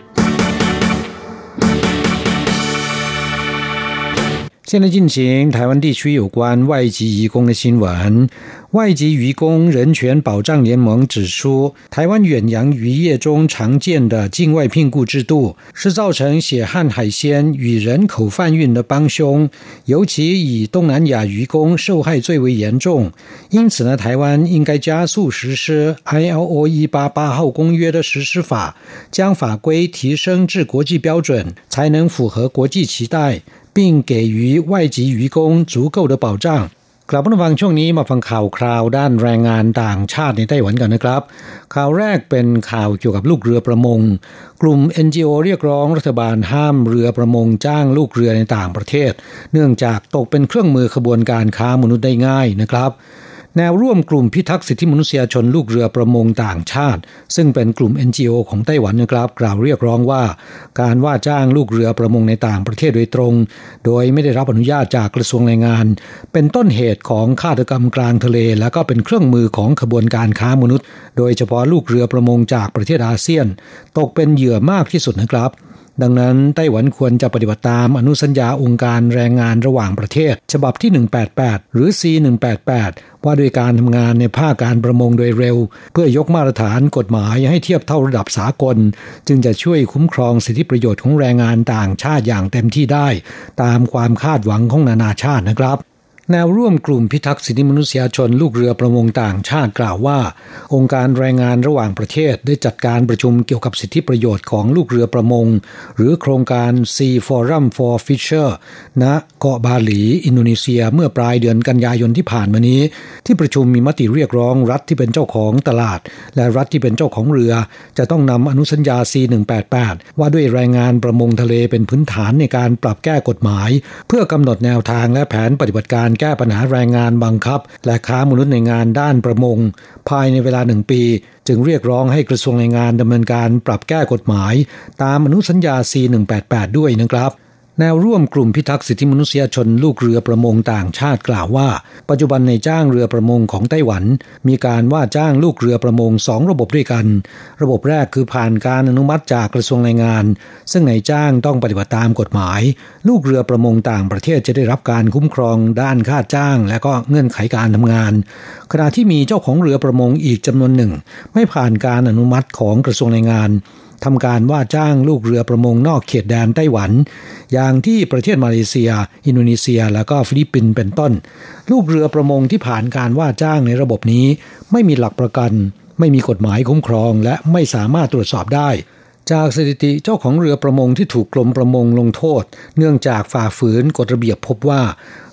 现在进行台湾地区有关外籍移工的新闻。外籍渔工人权保障联盟指出，台湾远洋渔业中常见的境外聘雇制度是造成血汗海鲜与人口贩运的帮凶，尤其以东南亚渔工受害最为严重。因此呢，台湾应该加速实施 ILO 一八八号公约的实施法，将法规提升至国际标准，才能符合国际期待。并给予外籍渔工足够的保障กลับมาฟังช่วงนี้มาฟังข่าวคราวด้านแรงงานต่างชาติในไต้หวันกันนะครับ ข่าวแรกเป็นข่าวเกี่ยวกับลูกเรือประมง กลุ่ม NGO เรียกร้องรัฐบาลห้ามเรือประมงจ้างลูกเรือในต่างประเทศ เนื่องจากตกเป็นเครื่องมือขบวนการค้ามนุษย์ได้ง่ายนะครับ แนวร่วมกลุ่มพิทักษ์สิทธิมนุษยชนลูกเรือประมงต่างชาติ ซึ่งเป็นกลุ่ม NGO ของไต้หวันนะครับ กล่าวเรียกร้องว่า การว่าจ้างลูกเรือประมงในต่างประเทศโดยตรง โดยไม่ได้รับอนุญาตจากกระทรวงแรงงาน เป็นต้นเหตุของฆาตกรรมกลางทะเล และก็เป็นเครื่องมือของขบวนการค้ามนุษย์ โดยเฉพาะลูกเรือประมงจากประเทศอาเซียน ตกเป็นเหยื่อมากที่สุดนะครับ ดังนั้นไต้หวันควรจะปฏิบัติตามอนุสัญญาองค์การแรงงานระหว่างประเทศ ฉบับที่ 188 หรือ C188 ว่าด้วยการทำงานในภาคการประมงโดยเร็ว เพื่อยกมาตรฐานกฎหมายให้เทียบเท่าระดับสากล จึงจะช่วยคุ้มครองสิทธิประโยชน์ของแรงงานต่างชาติอย่างเต็มที่ได้ ตามความคาดหวังของนานาชาตินะครับ แนวร่วมกลุ่มพิทักษ์สิทธิมนุษยชนลูกเรือประมงต่างชาติกล่าวว่า องค์การแรงงานระหว่างประเทศได้จัดการประชุมเกี่ยวกับสิทธิประโยชน์ของลูกเรือประมง หรือโครงการ Sea Forum for Fisher ณเกาะบาหลี อินโดนีเซียเมื่อปลายเดือนกันยายนที่ผ่านมานี้ ที่ประชุมมีมติเรียกร้องรัฐที่เป็นเจ้าของตลาด และรัฐที่เป็นเจ้าของเรือ จะต้องนำอนุสัญญา C188 ว่าด้วยแรงงานประมงทะเลเป็นพื้นฐานในการปรับแก้กฎหมาย เพื่อกำหนดแนวทางและแผนปฏิบัติการแก้ปัญหาแรงงานบังคับ และค้ามนุษย์ในงานด้านประมง ภายในเวลาหนึ่งปี จึงเรียกร้องให้กระทรวงแรงงานดำเนินการปรับแก้กฎหมาย ตามอนุสัญญา C188 ด้วยนะครับ แนวร่วมกลุ่มพิทักษ์สิทธิมนุษยชนลูกเรือประมงต่างชาติกล่าวว่า ปัจจุบันในจ้างเรือประมงของไต้หวัน มีการว่าจ้างลูกเรือประมงสองระบบด้วยกัน ระบบแรกคือผ่านการอนุมัติจากกระทรวงแรงงาน ซึ่งในจ้างต้องปฏิบัติตามกฎหมาย ลูกเรือประมงต่างประเทศจะได้รับการคุ้มครองด้านค่าจ้าง และก็เงื่อนไขการทำงาน ขณะที่มีเจ้าของเรือประมงอีกจำนวนหนึ่ง ไม่ผ่านการอนุมัติของกระทรวงแรงงาน ทำการว่าจ้างลูกเรือประมงนอกเขตแดนไต้หวัน อย่างที่ประเทศมาเลเซีย อินโดนีเซีย และก็ฟิลิปปินส์เป็นต้น ลูกเรือประมงที่ผ่านการว่าจ้างในระบบนี้ ไม่มีหลักประกัน ไม่มีกฎหมายคุ้มครอง และไม่สามารถตรวจสอบได้ จากสถิติเจ้าของเรือประมงที่ถูกกรมประมงลงโทษ เนื่องจากฝ่าฝืนกฎระเบียบพบว่า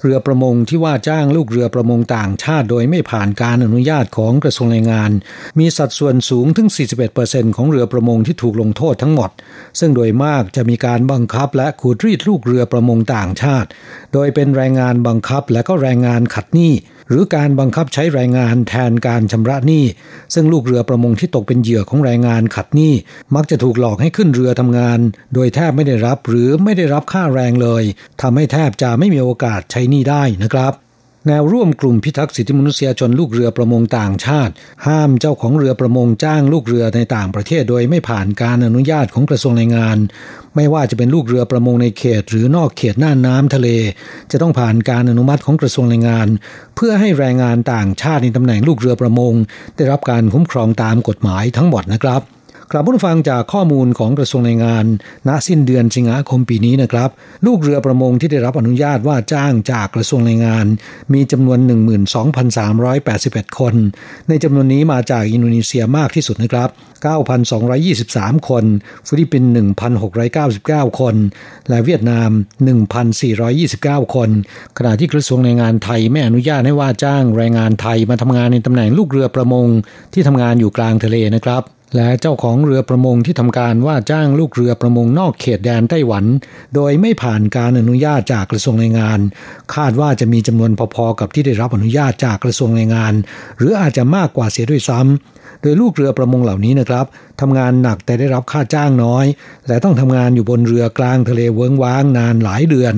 เรือประมงที่ว่าจ้างลูกเรือประมงต่างชาติโดยไม่ผ่านการอนุญาตของกระทรวงแรงงาน มีสัดส่วนสูงถึง 41%ของเรือประมงที่ถูกลงโทษทั้งหมด ซึ่งโดยมากจะมีการบังคับและขูดรีดลูกเรือประมงต่างชาติ โดยเป็นแรงงานบังคับและก็แรงงานขัดหนี้ หรือการบังคับใช้แรงงานแทนการชำระหนี้ ซึ่งลูกเรือประมงที่ตกเป็นเหยื่อของแรงงานขัดหนี้ มักจะถูกหลอกให้ขึ้นเรือทำงาน โดยแทบไม่ได้รับหรือไม่ได้รับค่าแรงเลยทำให้แทบจะไม่มีโอกาสใช้หนี้ได้นะครับ แนวร่วมกลุ่มพิทักษ์สิทธิมนุษยชนลูกเรือประมงต่างชาติ ห้ามเจ้าของเรือประมงจ้างลูกเรือในต่างประเทศโดยไม่ผ่านการอนุญาตของกระทรวงแรงงาน ไม่ว่าจะเป็นลูกเรือประมงในเขต หรือนอกเขตน่านน้ำทะเล จะต้องผ่านการอนุมัติของกระทรวงแรงงาน เพื่อให้แรงงานต่างชาติในตำแหน่งลูกเรือประมง ได้รับการคุ้มครองตามกฎหมายทั้งหมดนะครับ ครับผู้ฟังจากข้อมูลของกระทรวงแรงงาน ณสิ้นเดือนสิงหาคมปีนี้นะครับ ลูกเรือประมงที่ได้รับอนุญาตว่าจ้างจากกระทรวงแรงงาน มีจำนวน 12,381 คน ในจำนวนนี้มาจากอินโดนีเซียมากที่สุดนะครับ 9,223 คน ฟิลิปปินส์1,699 คน และเวียดนาม 1,429 คน ขณะที่กระทรวงแรงงานไทยไม่อนุญาตให้ว่าจ้างแรงงานไทยมาทำงานในตำแหน่งลูกเรือประมงที่ทำงานอยู่กลางทะเลนะครับ และเจ้าของเรือประมงที่ทำการว่าจ้างลูกเรือประมงนอกเขตแดนไต้หวัน โดยไม่ผ่านการอนุญาตจากกระทรวงแรงงาน คาดว่าจะมีจำนวนพอๆกับที่ได้รับอนุญาตจากกระทรวงแรงงาน หรืออาจจะมากกว่าเสียด้วยซ้ำโดยลูกเรือประมงเหล่านี้นะครับทำงานหนักแต่ได้รับค่าจ้างน้อย และต้องทำงานอยู่บนเรือกลางทะเลเวิ้งว้างนานหลายเดือน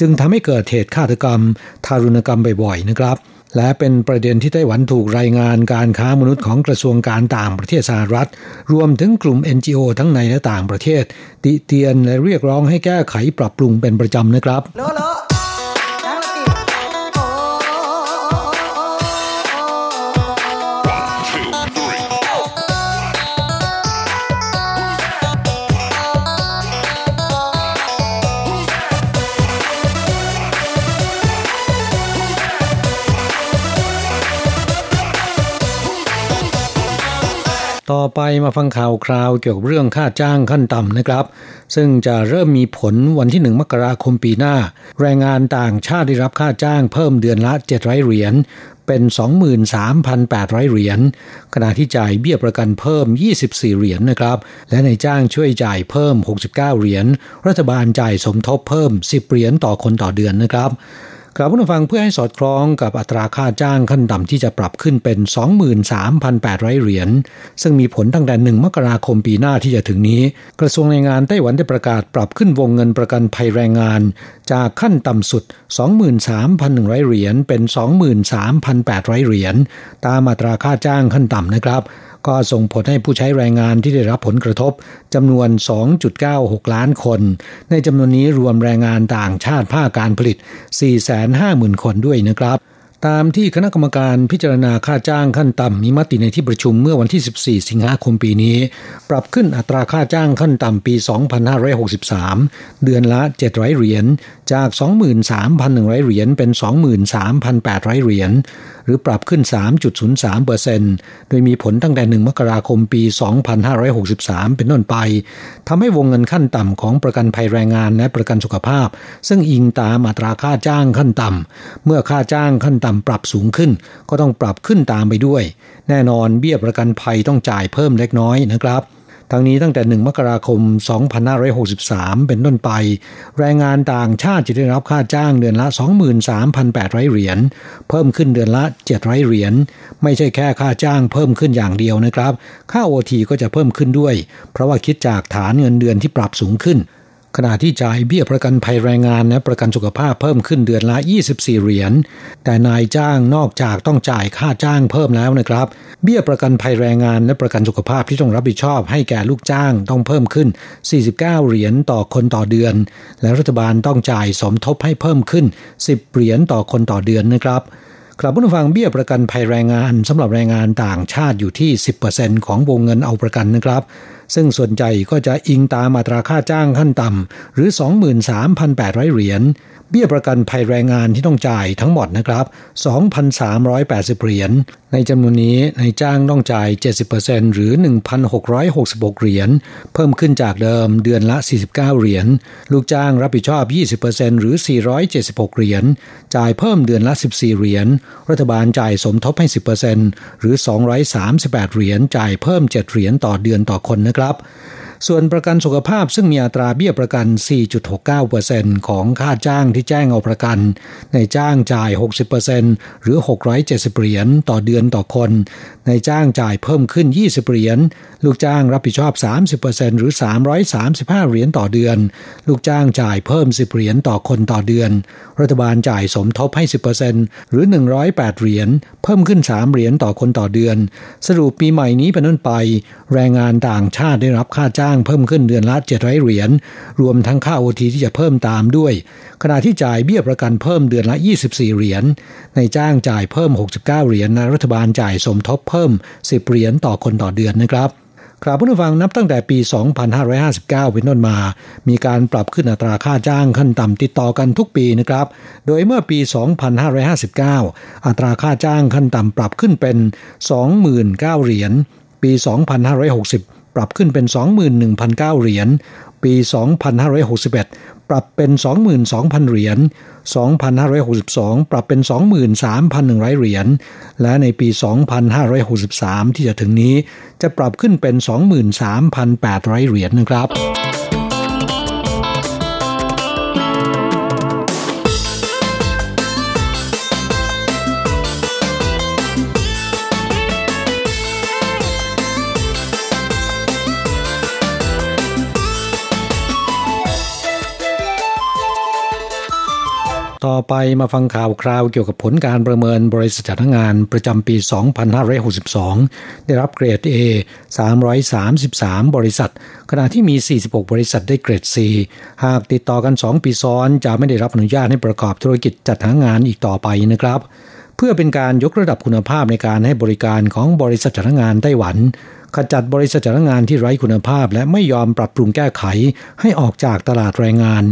จึงทำให้เกิดเหตุฆาตกรรม ทารุณกรรมบ่อยๆนะครับ และเป็นประเด็นที่ไต้หวันถูกรายงานการค้ามนุษย์ของกระทรวงการต่างประเทศสหรัฐ รวมถึงกลุ่ม NGO ทั้งในและต่างประเทศ ติเตียนและเรียกร้องให้แก้ไขปรับปรุงเป็นประจำนะครับ ต่อไปมาฟังข่าวคราวเกี่ยวกับเรื่องค่าจ้างขั้นต่ำนะครับ ซึ่งจะเริ่มมีผลวันที่หนึ่งมกราคมปีหน้า แรงงานต่างชาติได้รับค่าจ้างเพิ่มเดือนละ 700 เหรียญเป็น 23,800 เหรียญขณะที่จ่ายเบี้ยประกันเพิ่ม 24 เหรียญนนะครับ และในจ้างช่วยจ่ายเพิ่ม 69 เหรียญรัฐบาลจ่ายสมทบเพิ่ม 10 เหรียญต่อคนต่อเดือนนะครับ กลับผู้ฟังเพื่อให้สอดคล้องกับอัตราค่าจ้างขั้นต่ำที่จะปรับขึ้นเป็น 23,800 เหรียญ ซึ่งมีผลตั้งแต่ 1 มกราคมปีหน้าที่จะถึงนี้ กระทรวงแรงงานไต้หวันได้ประกาศปรับขึ้นวงเงินประกันภัยแรงงาน จากขั้นต่ำสุด 23,100 เหรียญเป็น 23,800 เหรียญ ตามอัตราค่าจ้างขั้นต่ำนะครับ ก็ส่งผลให้ผู้ใช้แรงงานที่ได้รับผลกระทบจำนวน 2.96 ล้านคน ในจำนวนนี้รวมแรงงานต่างชาติภาคการผลิต 450,000 คนด้วยนะครับ ตามที่คณะกรรมการพิจารณาค่าจ้างขั้นต่ำมีมติในที่ประชุมเมื่อวันที่ 14 สิงหาคมปีนี้ ปรับขึ้นอัตราค่าจ้างขั้นต่ำปี 2563 เดือนละ 700 เหรียญ จาก 23,100 เหรียญเป็น 23,800 เหรียญ หรือปรับขึ้น 3.03เปอร์เซนต์โดยมีผลตั้งแต่ 1 มกราคมปี 2563 เป็นต้นไป ทำให้วงเงินขั้นต่ำของประกันภัยแรงงานและประกันสุขภาพ ซึ่งอิงตามอัตราค่าจ้างขั้นต่ำเมื่อค่าจ้างขั้นต่ำปรับสูงขึ้น ก็ต้องปรับขึ้นตามไปด้วย แน่นอนเบี้ยประกันภัยต้องจ่ายเพิ่มเล็กน้อยนะครับทั้งนี้ตั้งแต่ 1 มกราคม 2563 เป็นต้นไป แรงงานต่างชาติจะได้รับค่าจ้างเดือนละ 23,800 เหรียญ เพิ่มขึ้นเดือนละ 700 เหรียญ ไม่ใช่แค่ค่าจ้างเพิ่มขึ้นอย่างเดียวนะครับ ค่าโอทีก็จะเพิ่มขึ้นด้วย เพราะว่าคิดจากฐานเงินเดือนที่ปรับสูงขึ้น ขณะที่จ่ายเบี้ยประกันภัยแรงงานและประกันสุขภาพเพิ่มขึ้นเดือนละ 24 เหรียญ แต่นายจ้างนอกจากต้องจ่ายค่าจ้างเพิ่มแล้วนะครับ เบี้ยประกันภัยแรงงานและประกันสุขภาพที่ต้องรับผิดชอบ ให้แก่ลูกจ้างต้องเพิ่มขึ้น 49 เหรียญต่อคนต่อเดือน และรัฐบาลต้องจ่ายสมทบให้เพิ่มขึ้น 10 เหรียญต่อคนต่อเดือนนะครับ ครับผู้ฟังเบี้ยประกันภัยแรงงานสำหรับแรงงานต่างชาติอยู่ที่ 10%ของวงเงินเอาประกันนะครับ ซึ่งส่วนใหญ่ก็จะอิงตามมาตราค่าจ้างขั้นต่ำหรือ 23,800 เหรียญ เบี้ยประกันภัยแรงงานที่ต้องจ่ายทั้งหมดนะครับ 2,380 เหรียญ ในจำนวนนี้นายจ้างต้องจ่าย 70%หรือ 1,666 เหรียญ เพิ่มขึ้นจากเดิมเดือนละ 49 เหรียญ ลูกจ้างรับผิดชอบ 20%หรือ 476 เหรียญ จ่ายเพิ่มเดือนละ 14 เหรียญ รัฐบาลจ่ายสมทบให้ 10%หรือ 238 เหรียญ จ่ายเพิ่ม 7 เหรียญต่อเดือนต่อคนนะครับ ส่วนประกันสุขภาพซึ่งมีอัตราเบี้ยประกัน 4.69%ของค่าจ้างที่แจ้งเอาประกัน ในจ้างจ่าย 60%หรือ 670 เหรียญต่อเดือนต่อคน ในจ้างจ่ายเพิ่มขึ้น 20 เหรียญ ลูกจ้างรับผิดชอบ 30%หรือ 335 เหรียญต่อเดือน ลูกจ้างจ่ายเพิ่ม 10 เหรียญต่อคนต่อเดือน รัฐบาลจ่ายสมทบให้ 10%หรือ 108 เหรียญ เพิ่มขึ้น 3 เหรียญต่อคนต่อเดือน สรุปปีใหม่นี้เป็นต้นไป แรงงานต่างชาติได้รับค่าจ้างเพิ่มขึ้นเดือนละ700เหรียญรวมทั้งค่าโอทีที่จะเพิ่มตามด้วย ขณะที่จ่ายเบี้ยประกันเพิ่มเดือนละ 24 เหรียญในจ้างจ่ายเพิ่ม 69 เหรียญนะรัฐบาลจ่ายสมทบเพิ่ม 10 เหรียญต่อคนต่อเดือนนะครับกราบผู้ฟังนับตั้งแต่ปี 2559 เป็นต้นมา มีการปรับขึ้นอัตราค่าจ้างขั้นต่ำติดต่อกันทุกปีนะครับ โดยเมื่อปี 2559 อัตราค่าจ้างขั้นต่ำปรับขึ้นเป็น 29,000เหรียญ ปี 2560 ปรับขึ้นเป็น 21,009 เหรียญ ปี 2561 ปรับเป็น 22,000 เหรียญ 2562 ปรับเป็น 23,100 เหรียญ และในปี 2563 ที่จะถึงนี้จะปรับขึ้นเป็น 23,800 เหรียญนะครับ ต่อไปมาฟังข่าวคราวเกี่ยวกับผลการประเมินบริษัทจ้างงานประจำปี 2562 ได้รับเกรด A 333 บริษัท ขณะที่มี 46 บริษัทได้เกรด C หากติดต่อกัน 2 ปีซ้อนจะไม่ได้รับอนุญาตให้ประกอบธุรกิจจัดหางานอีกต่อไปนะครับ เพื่อเป็นการยกระดับคุณภาพในการให้บริการของบริษัทจ้างงานไต้หวัน ขจัดบริษัทจ้างงานที่ไร้คุณภาพ และไม่ยอมปรับปรุงแก้ไขให้ออกจากตลาดแรงงาน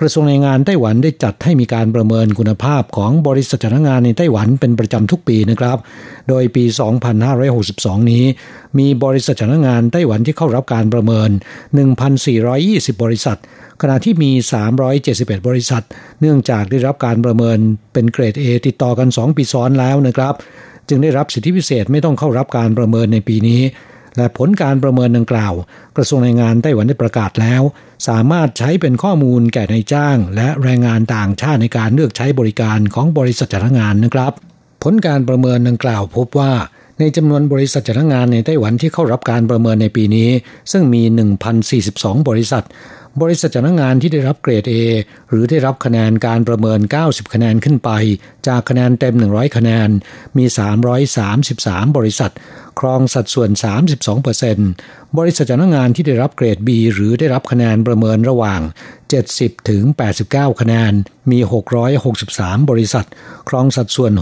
กระทรวงแรงงานไต้หวันได้จัดให้มีการประเมินคุณภาพของบริษัทจ้างงานในไต้หวันเป็นประจำทุกปีนะครับ โดยปี 2562 นี้ มีบริษัทจ้างงานไต้หวันที่เข้ารับการประเมิน 1,420 บริษัท ขณะที่มี 371 บริษัท เนื่องจากได้รับการประเมินเป็นเกรด A ติดต่อกัน 2 ปีซ้อนแล้วนะครับ จึงได้รับสิทธิพิเศษไม่ต้องเข้ารับการประเมินในปีนี้ และผลการประเมินดังกล่าว กระทรวงแรงงานไต้หวันได้ประกาศแล้ว สามารถใช้เป็นข้อมูลแก่นายจ้าง และแรงงานต่างชาติในการเลือกใช้บริการของบริษัทจ้างงานนะครับ ผลการประเมินดังกล่าวพบว่าในจำนวนบริษัทจ้างงานในไต้หวันที่เข้ารับการประเมินในปีนี้ ซึ่งมี 1,042 บริษัท บริษัทจ้างงานที่ได้รับเกรด A หรือได้รับคะแนนการประเมิน 90 คะแนนขึ้นไป จากคะแนนเต็ม 100 คะแนน มี 333 บริษัท ครองสัดส่วน 32%บริษัทจ้างงานที่ได้รับเกรด B หรือได้รับคะแนนประเมินระหว่าง 70 ถึง 89 คะแนน มี 663 บริษัท ครองสัดส่วน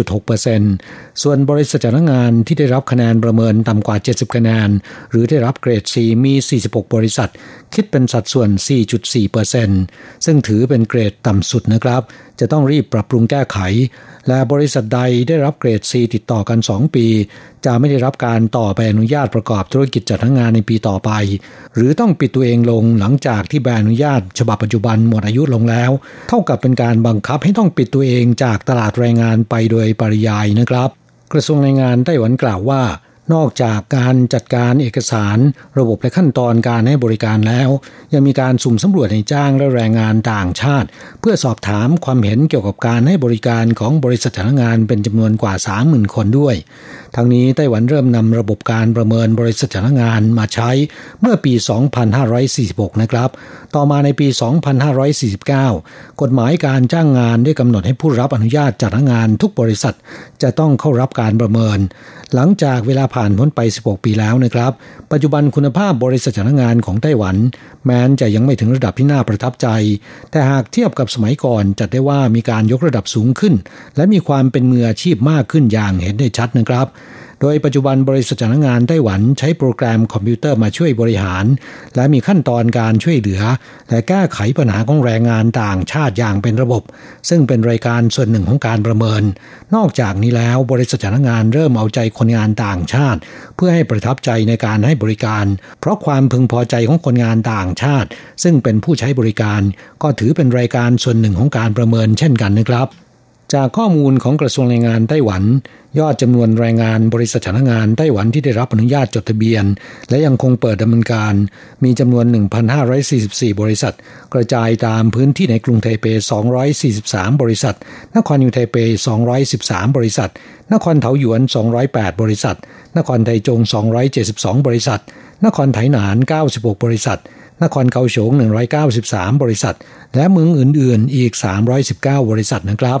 63.6%ส่วนบริษัทจ้างงานที่ได้รับคะแนนประเมินต่ำกว่า 70 คะแนน หรือได้รับเกรด C มี 46 บริษัท คิดเป็นสัดส่วน 4.4%ซึ่งถือเป็นเกรดต่ำสุดนะครับ จะต้องรีบปรับปรุงแก้ไข และบริษัทใดได้รับเกรด C ติดต่อกัน 2 ปี จะไม่ได้รับการต่อใบอนุญาตประกอบธุรกิจจัดงานในปีต่อไป หรือต้องปิดตัวเองลงหลังจากที่ใบอนุญาต ฉบับปัจจุบันหมดอายุลงแล้ว เท่ากับเป็นการบังคับให้ต้องปิดตัวเองจากตลาดแรงงานไปโดยปริยายนะครับ กระทรวงแรงงานไต้หวันกล่าวว่า นอกจากการจัดการเอกสารระบบและขั้นตอนการให้บริการแล้ว ยังมีการสุ่มสำรวจในจ้างและแรงงานต่างชาติ เพื่อสอบถามความเห็นเกี่ยวกับการให้บริการของบริษัทจ้างงานเป็นจำนวนกว่า 30,000 คนด้วย ทั้งนี้ไต้หวันเริ่มนำระบบการประเมินบริษัทจ้างงานมาใช้เมื่อปี 2546 นะครับ ต่อมาในปี 2549 กฎหมายการจ้างงานได้กำหนดให้ผู้รับอนุญาตจ้างงานทุกบริษัท จะต้องเข้ารับการประเมิน หลังจากเวลาผ่านพ้นไป 16 ปีแล้วนะครับ ปัจจุบันคุณภาพบริษัทจ้างงานของไต้หวัน แม้นจะยังไม่ถึงระดับที่น่าประทับใจ แต่หากเทียบกับสมัยก่อนจัดได้ว่ามีการยกระดับสูงขึ้น และมีความเป็นมืออาชีพมากขึ้นอย่างเห็นได้ชัดนะครับ โดยปัจจุบันบริษัทจ้างงานไต้หวันใช้โปรแกรมคอมพิวเตอร์มาช่วยบริหาร และมีขั้นตอนการช่วยเหลือ และแก้ไขปัญหาของแรงงานต่างชาติอย่างเป็นระบบ ซึ่งเป็นรายการส่วนหนึ่งของการประเมิน นอกจากนี้แล้วบริษัทจ้างงานเริ่มเอาใจคนงานต่างชาติ เพื่อให้ประทับใจในการให้บริการ เพราะความพึงพอใจของคนงานต่างชาติ ซึ่งเป็นผู้ใช้บริการ ก็ถือเป็นรายการส่วนหนึ่งของการประเมินเช่นกันนะครับ จากข้อมูลของกระทรวงแรงงานไต้หวัน ยอดจำนวนแรงงานบริษัทจ้างงานไต้หวันที่ได้รับอนุญาตจดทะเบียน และยังคงเปิดดำเนินการ มีจำนวน 1,544 บริษัท กระจายตามพื้นที่ในกรุงไทเป 243 บริษัท นครนิวไทเป 213 บริษัท นครเทาหยวน 208 บริษัท นครไทจง 272 บริษัท นครไถหนาน 96 บริษัทนครเกาฉง 193 บริษัท และเมืองอื่น ๆ อีก 319 บริษัทนะครับ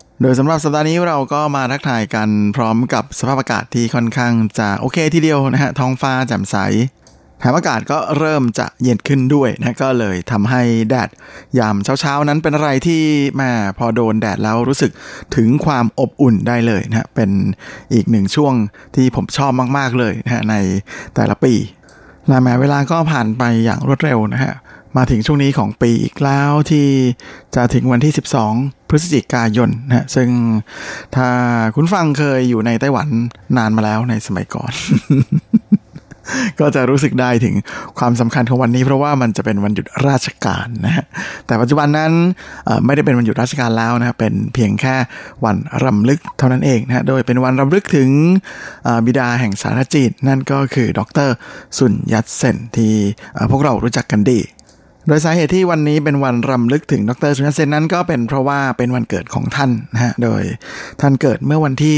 โดยสำหรับสัปดาห์นี้เราก็มาทักทายกันพร้อมกับสภาพอากาศที่ค่อนข้างจะโอเคทีเดียวนะฮะท้องฟ้าแจ่มใสแถมอากาศก็เริ่มจะเย็นขึ้นด้วยนะก็เลยทำให้แดดยามเช้าๆนั้นเป็นอะไรที่แม่พอโดนแดดแล้วรู้สึกถึงความอบอุ่นได้เลยนะเป็นอีกหนึ่งช่วงที่ผมชอบมากๆเลยนะในแต่ละปีและแม้เวลาก็ผ่านไปอย่างรวดเร็วนะฮะ มาถึงช่วงนี้ของปีอีกแล้วที่จะถึงวันที่ 12 พฤศจิกายนนะซึ่งถ้าคุณฟังเคยอยู่ในไต้หวันนานมาแล้วในสมัยก่อน ก็จะรู้สึกได้ถึงความสำคัญของวันนี้เพราะว่ามันจะเป็นวันหยุดราชการนะฮะแต่ปัจจุบันนั้นไม่ได้เป็นวันหยุดราชการแล้วนะเป็นเพียงแค่วันรำลึกเท่านั้นเองนะโดยเป็นวันรำลึกถึงบิดาแห่งสารจีนนั่นก็คือดรสุนยัตเซนที่พวกเรารู้จักกันดี โดยสาเหตุที่วันนี้เป็นวันรำลึกถึงดรสุนันเซนนั้นก็เป็นเพราะว่าเป็นวันเกิดของท่านนะฮะ โดยท่านเกิดเมื่อวันที่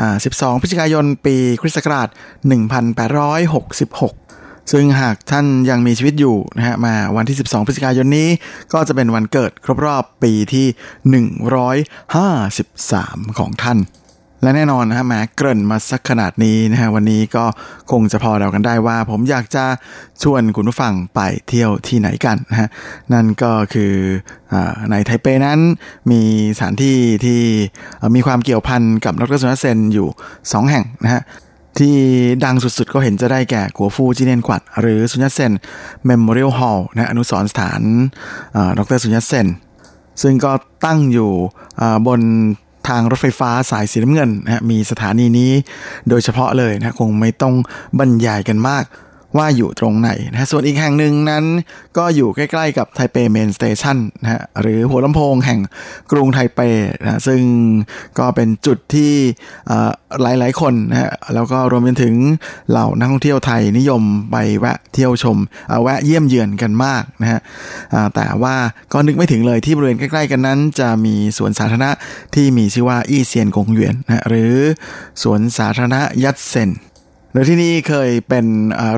12 พฤศจิกายน ปีคริสต์ศักราช 1866 ซึ่งหากท่านยังมีชีวิตอยู่นะฮะ มาวันที่ 12 พฤศจิกายนนี้ ก็จะเป็นวันเกิดครบรอบปีที่ 153 ของท่าน และแน่นอนนะฮะแม้เกริ่นมาสักขนาดนี้นะฮะวันนี้ก็คงจะพอเดากันได้ว่า ผมอยากจะชวนคุณผู้ฟังไปเที่ยวที่ไหนกันนะฮะนั่นก็คืออในไทเปนั้นมีสถานที่ที่มีความเกี่ยวพันกับดร.ซุนยัตเซนอยู่ 2 แห่งนะฮะที่ดังสุดๆ ก็เห็นจะได้แก่國父紀念館 หรือซุนยัตเซน Memorial Hall นะอนุสรณ์สถานดร.ซุนยัตเซนซึ่งก็ตั้งอยู่บน ทางรถไฟฟ้าสายสีน้ำเงินนะมีสถานีนี้โดยเฉพาะเลยนะคงไม่ต้องบรรยายกันมาก ว่าอยู่ตรงไหนนะส่วนอีกแห่งหนึ่งนั้น ก็อยู่ใกล้ๆกับไทเป Main Station นะฮะหรือหัวลำโพงแห่งกรุงไทเปนะซึ่งก็เป็นจุดที่หลายๆคนนะฮะแล้วก็รวมไปถึงเหล่านักท่องเที่ยวไทยนิยมไปแวะเที่ยวชมแวะเยี่ยมเยือนกันมากนะฮะแต่ว่าก็นึกไม่ถึงเลยที่บริเวณใกล้ๆกันนั้น จะมีสวนสาธารณะที่มีชื่อว่าอี้เซียนกงเหวียนนะหรือสวนสาธารณะยัดเซน โดยที่นี่เคยเป็น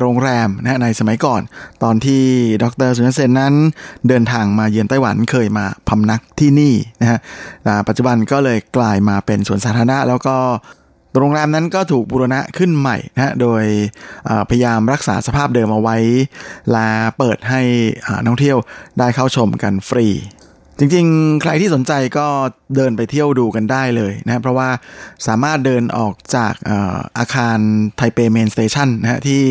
โรงแรมนะในสมัยก่อน ตอนที่ดรสุนัเซนนั้นเดินทางมาเยือนไต้หวันเคยมาพำนักที่นี่นะฮะปัจจุบันก็เลยกลายมาเป็นสวนสาธารณะแล้วก็โรงแรมนั้นก็ถูกบูรณะขึ้นใหม่นะโดยพยายามรักษาสภาพเดิมเอาไว้ และเปิดให้นักท่องเที่ยวได้เข้าชมกันฟรี จริงๆ ใครที่สนใจก็เดินไปเที่ยวดูกันได้เลยนะเพราะว่าสามารถเดินออกจากอาคารไทเป Main Station นะฮะที่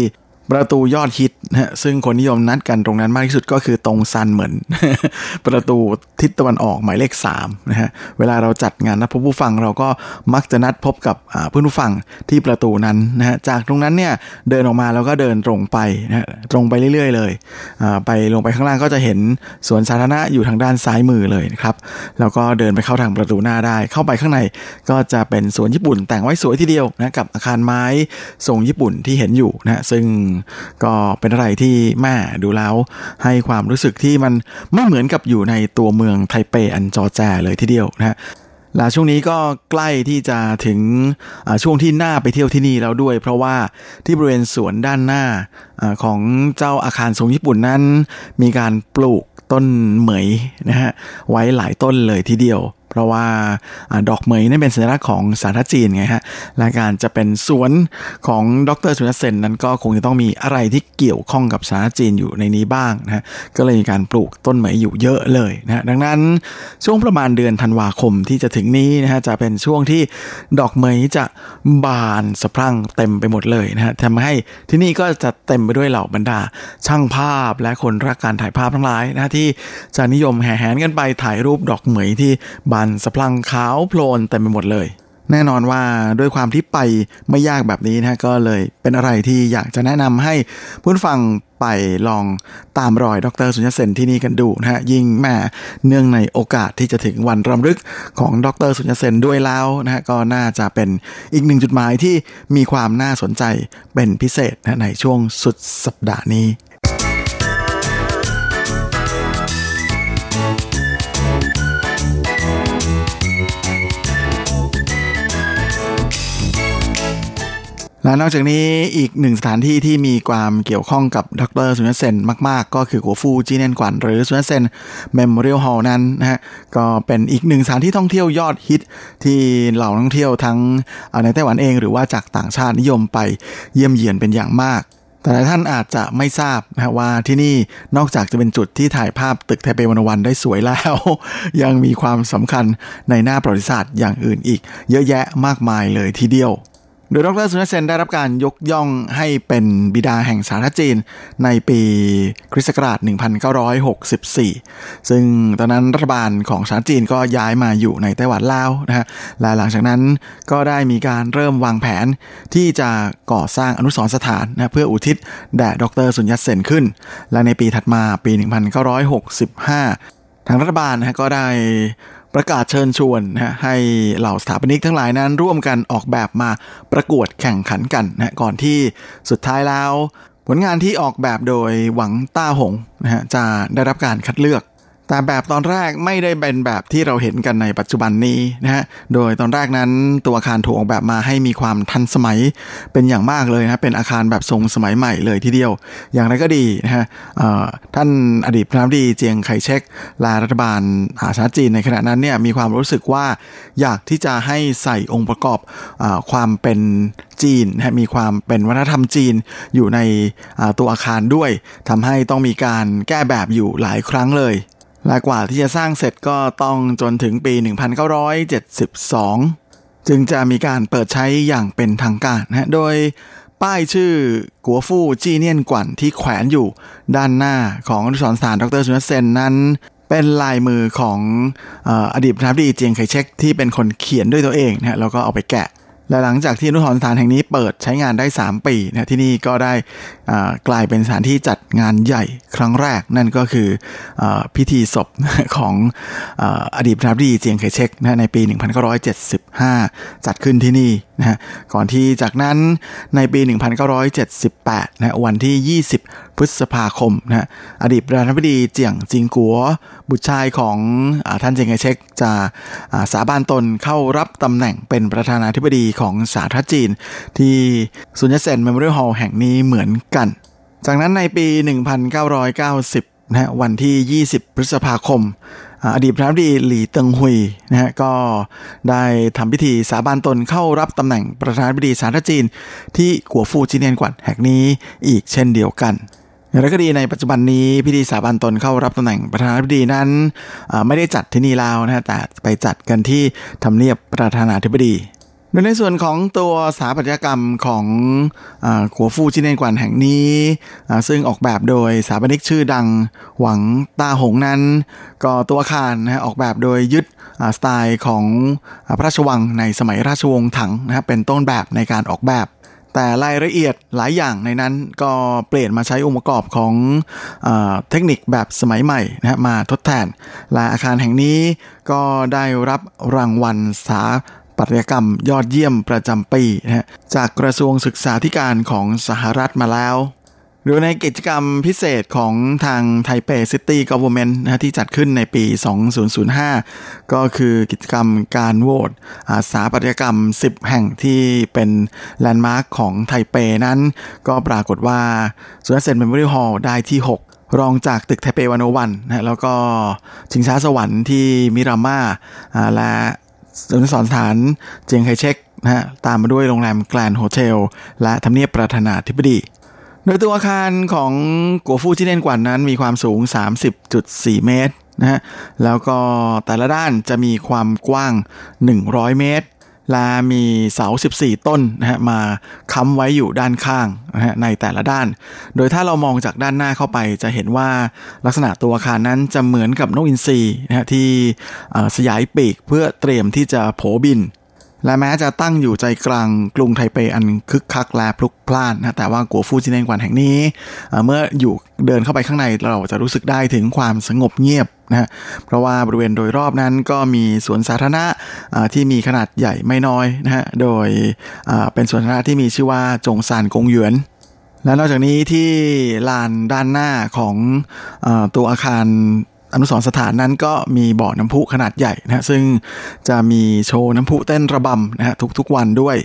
ประตูยอดฮิตนะซึ่งคนนิยมนัดกันตรงนั้นมากที่สุดก็คือตรง三門 ประตูทิศตะวันออกหมายเลข3นะฮะเวลาเราจัดงานนัดพบผู้ฟังเราก็มักจะนัดพบกับเพื่อนผู้ฟังที่ประตูนั้นนะฮะจากตรงนั้นเนี่ยเดินออกมาแล้วก็เดินตรงไปนะตรงไปเรื่อย ๆ เลยไปลงไปข้างล่างก็จะเห็นสวนสาธารณะอยู่ทางด้านซ้ายมือเลยนะครับแล้วก็เดินไปเข้าทางประตูหน้าได้ เข้าไปข้างในก็จะเป็นสวนญี่ปุ่นแต่งไว้สวยทีเดียวนะกับอาคารไม้ทรงญี่ปุ่นที่เห็นอยู่นะซึ่งก็เป็นอะไรที่แม่ดูแล้วให้ความรู้สึกที่มันไม่เหมือนกับอยู่ในตัวเมืองไทเปอันจอแจเลยทีเดียวนะฮะและช่วงนี้ก็ใกล้ที่จะถึงช่วงที่น่าไปเที่ยวที่นี่แล้วด้วย เพราะว่าที่บริเวณสวนด้านหน้าอของเจ้าอาคารทรงญี่ปุ่นนั้น มีการปลูกต้นเหมยนะฮะไว้หลายต้นเลยทีเดียว เพราะว่าดอกเหมยนั่นเป็นสัญลักษณ์ของสาธารณจีนไงฮะและการจะเป็นสวนของดรสุนัเซนนั้นก็คงจะต้องมีอะไรที่เกี่ยวข้องกับสาธารณจีนอยู่ในนี้บ้างนะฮะก็เลยมีการปลูกต้นเหมยอยู่เยอะเลยนะดังนั้นช่วงประมาณเดือนธันวาคมที่จะถึงนี้นะฮะจะเป็นช่วงที่ดอกเหมยจะบานสะพรั่งเต็มไปหมดเลยนะฮะทำให้ที่นี่ก็จะเต็มไปด้วยเหล่าบรรดา ช่างภาพและคนรักการถ่ายภาพทั้งหลายนะที่จะนิยมแห่แหนกันไปถ่ายรูปดอกเหมยที่บานสะพังขาวโพลนเต็มไปหมดเลย แน่นอนว่าด้วยความที่ไปไม่ยากแบบนี้นะก็เลยเป็นอะไรที่อยากจะแนะนำให้ผู้ฟังไปลองตามรอยดรสุญญเซนที่นี่กันดูนะฮะยิ่งแม่เนื่องในโอกาสที่จะถึงวันรำลึกของดรสุญญเซนด้วยแล้วนะฮะก็น่าจะเป็นอีกหนึ่งจุดหมายที่มีความน่าสนใจเป็นพิเศษนะในช่วงสุดสัปดาห์นี้ และนอกจากนี้อีกหนึ่งสถานที่ที่มีความเกี่ยวข้องกับดร.ซุนยัตเซนมาก ๆ ก็คือ國父紀念館หรือซุนยัตเซน Memorial Hall นั้นนะฮะก็เป็นอีกหนึ่งสถานที่ท่องเที่ยวยอดฮิตที่เหล่านักท่องเที่ยวทั้งในไต้หวันเองหรือว่าจากต่างชาตินิยมไปเยี่ยมเยียนเป็นอย่างมากแต่หลายท่านอาจจะไม่ทราบนะว่าที่นี่นอกจากจะเป็นจุดที่ถ่ายภาพตึกไทเป One O One ได้สวยแล้ว ยังมีความสำคัญในหน้าประวัติศาสตร์อย่างอื่นอีก เยอะแยะมากมายเลยทีเดียว โดยดรสุนเซนได้รับการยกย่องให้เป็นบิดาแห่งสาธารณจีนในปีคริสต์ศักราช 1964 ซึ่งตอนนั้นรัฐบาลของสาธารณจีนก็ย้ายมาอยู่ในไต้หวันแล้วนะฮะและหลังจากนั้นก็ได้มีการเริ่มวางแผนที่จะก่อสร้างอนุสรณ์สถานนะเพื่ออุทิศแด่ดรสุนยัตเซนขึ้น และในปีถัดมาปี 1965 ทางรัฐบาลนะก็ได้ ประกาศเชิญชวนนะให้เหล่าสถาปนิกทั้งหลายนั้นร่วมกันออกแบบมาประกวดแข่งขันกันนะก่อนที่สุดท้ายแล้ว ผลงานที่ออกแบบโดยหวังต้าหงนะฮะจะได้รับการคัดเลือก แต่แบบตอนแรกไม่ได้เป็นแบบที่เราเห็นกันในปัจจุบันนี้นะฮะ โดยตอนแรกนั้นตัวอาคารถูกออกแบบมาให้มีความทันสมัยเป็นอย่างมากเลยนะเป็นอาคารแบบทรงสมัยใหม่เลยทีเดียว อย่างไรก็ดีนะฮะท่านอดีตพระดีเจียงไคเชกลารัฐบาลอาชาจีนในขณะนั้นเนี่ยมีความรู้สึกว่าอยากที่จะให้ใส่องค์ประกอบอความเป็นจีนนะมีความเป็นวัฒนธรรมจีนอยู่ในตัวอาคารด้วยทำให้ต้องมีการแก้แบบอยู่หลายครั้งเลย และกว่าที่จะสร้างเสร็จก็ต้องจนถึงปี 1972 จึงจะมีการเปิดใช้อย่างเป็นทางการนะโดยป้ายชื่อกัวฟู่จีเนียนกวันที่แขวนอยู่ด้านหน้าของอนุสรณ์สถานดรสุนทรเซนนั้น เป็นลายมือของอดีตประธานาธิบดีเจียงไคเชกที่เป็นคนเขียนด้วยตัวเองนะแล้วก็เอาไปแกะ และหลังจากที่อนุสรณ์สถานแห่งนี้เปิดใช้งานได้ 3 ปีนะที่นี่ก็ได้กลายเป็นสถานที่จัดงานใหญ่ครั้งแรก นั่นก็คืออพิธีศพของอดีตประธานาธิบดีเจียงไคเชกนะในปี 1975 จัดขึ้นที่นี่นะก่อนที่จากนั้นในปี 1978นะวันที่ 20 พฤษภาคมนะอดีตประธานาธิบดีเจียงจิงกัว บุตรชายของอท่านเจียงไคเชกจะสาบานตนเข้ารับตำแหน่งเป็นประธานาธิบดีของสาธารณรัฐจีน ที่ซุนยัตเซน Memorial Hall แห่งนี้เหมือนกัน จากนั้นในปี 1990นะวันที่ 20 พฤษภาคม อดีตประธานาธิบดีหลี่เติงหุยนะฮะก็ได้ทำพิธีสาบานตนเข้ารับตำแหน่งประธานาธิบดีสาธารณจีน ที่กัวฟูจีเนียนกวัดแห่งนี้อีกเช่นเดียวกันอย่างไรก็ดีในปัจจุบันนี้พิธีสาบานตนเข้ารับตำแหน่งประธานาธิบดีนั้นไม่ได้จัดที่นี่แล้วนะฮะแต่ไปจัดกันที่ทำเนียบประธานาธิบดี โดยในส่วนของตัวสถาปัตยกรรมของขัวฟูจินเนนกวันแห่งนี้ ซึ่งออกแบบโดยสถาปนิกชื่อดังหวังตาหงนั้น ก็ตัวอาคารนะออกแบบโดยยึดสไตล์ของพระราชวังในสมัยราชวงศ์ถังนะครับเป็นต้นแบบในการออกแบบแต่รายละเอียดหลายอย่างในนั้นก็เปลี่ยนมาใช้องค์ประกอบของเอเทคนิคแบบสมัยใหม่นะมาทดแทน และอาคารแห่งนี้ก็ได้รับรางวัลสา ปัตยกรรมยอดเยี่ยมประจำปีนะฮะจากกระทรวงศึกษาธิการของสหรัฐมาแล้วหรือในกิจกรรมพิเศษของทางไทเปซิตี้กอ v e r n เมนต์นะที่จัดขึ้นในปี 2005 ก็คือกิจกรรมการโหวตสถาปัตยกรรม 10 แห่งที่เป็น landmark ของไทเปนั้น ก็ปรากฏว่าซุนยัตเซน Memorial Hall ได้ที่ 6รองจากตึกไทเป One O One นะแล้วก็ชิงช้าสวรรค์ที่ Miramar และ อนุสรณ์สถานเจียงไคเชกนะฮะตามมาด้วยโรงแรม Grand Hotel และทำเนียบประธานาธิบดี โดยตัวอาคารของกัวฟูที่เล่นกว่านั้นมีความสูง 30.4 เมตรนะฮะแล้วก็แต่ละด้านจะมีความกว้าง 100 เมตร และมีเสา 14 ต้นนะฮะมาค้ำไว้อยู่ด้านข้างนะฮะในแต่ละด้าน โดยถ้าเรามองจากด้านหน้าเข้าไปจะเห็นว่าลักษณะตัวอาคารนั้นจะเหมือนกับนกอินทรีนะฮะที่สยายปีกเพื่อเตรียมที่จะโผบิน และแม้จะตั้งอยู่ใจกลางกรุงไทเปอันคึกคักและพลุกพล่านนะแต่ว่ากัวฟูจิเนกวนแห่งนี้ เมื่ออยู่เดินเข้าไปข้างในเราจะรู้สึกได้ถึงความสงบเงียบนะฮะเพราะว่าบริเวณโดยรอบนั้นก็มีสวนสาธารณะที่มีขนาดใหญ่ไม่น้อยนะฮะโดยเป็นสวนสาธารณะที่มีชื่อว่าจงซานกงหยวนและนอกจากนี้ที่ลานด้านหน้าของอตัวอาคาร อนุสรสถานนั้นก็มีบ่อน้ำพุขนาดใหญ่นะซึ่งจะมีโชว์น้ำพุเต้นระบำนะฮะทุกๆวันด้วย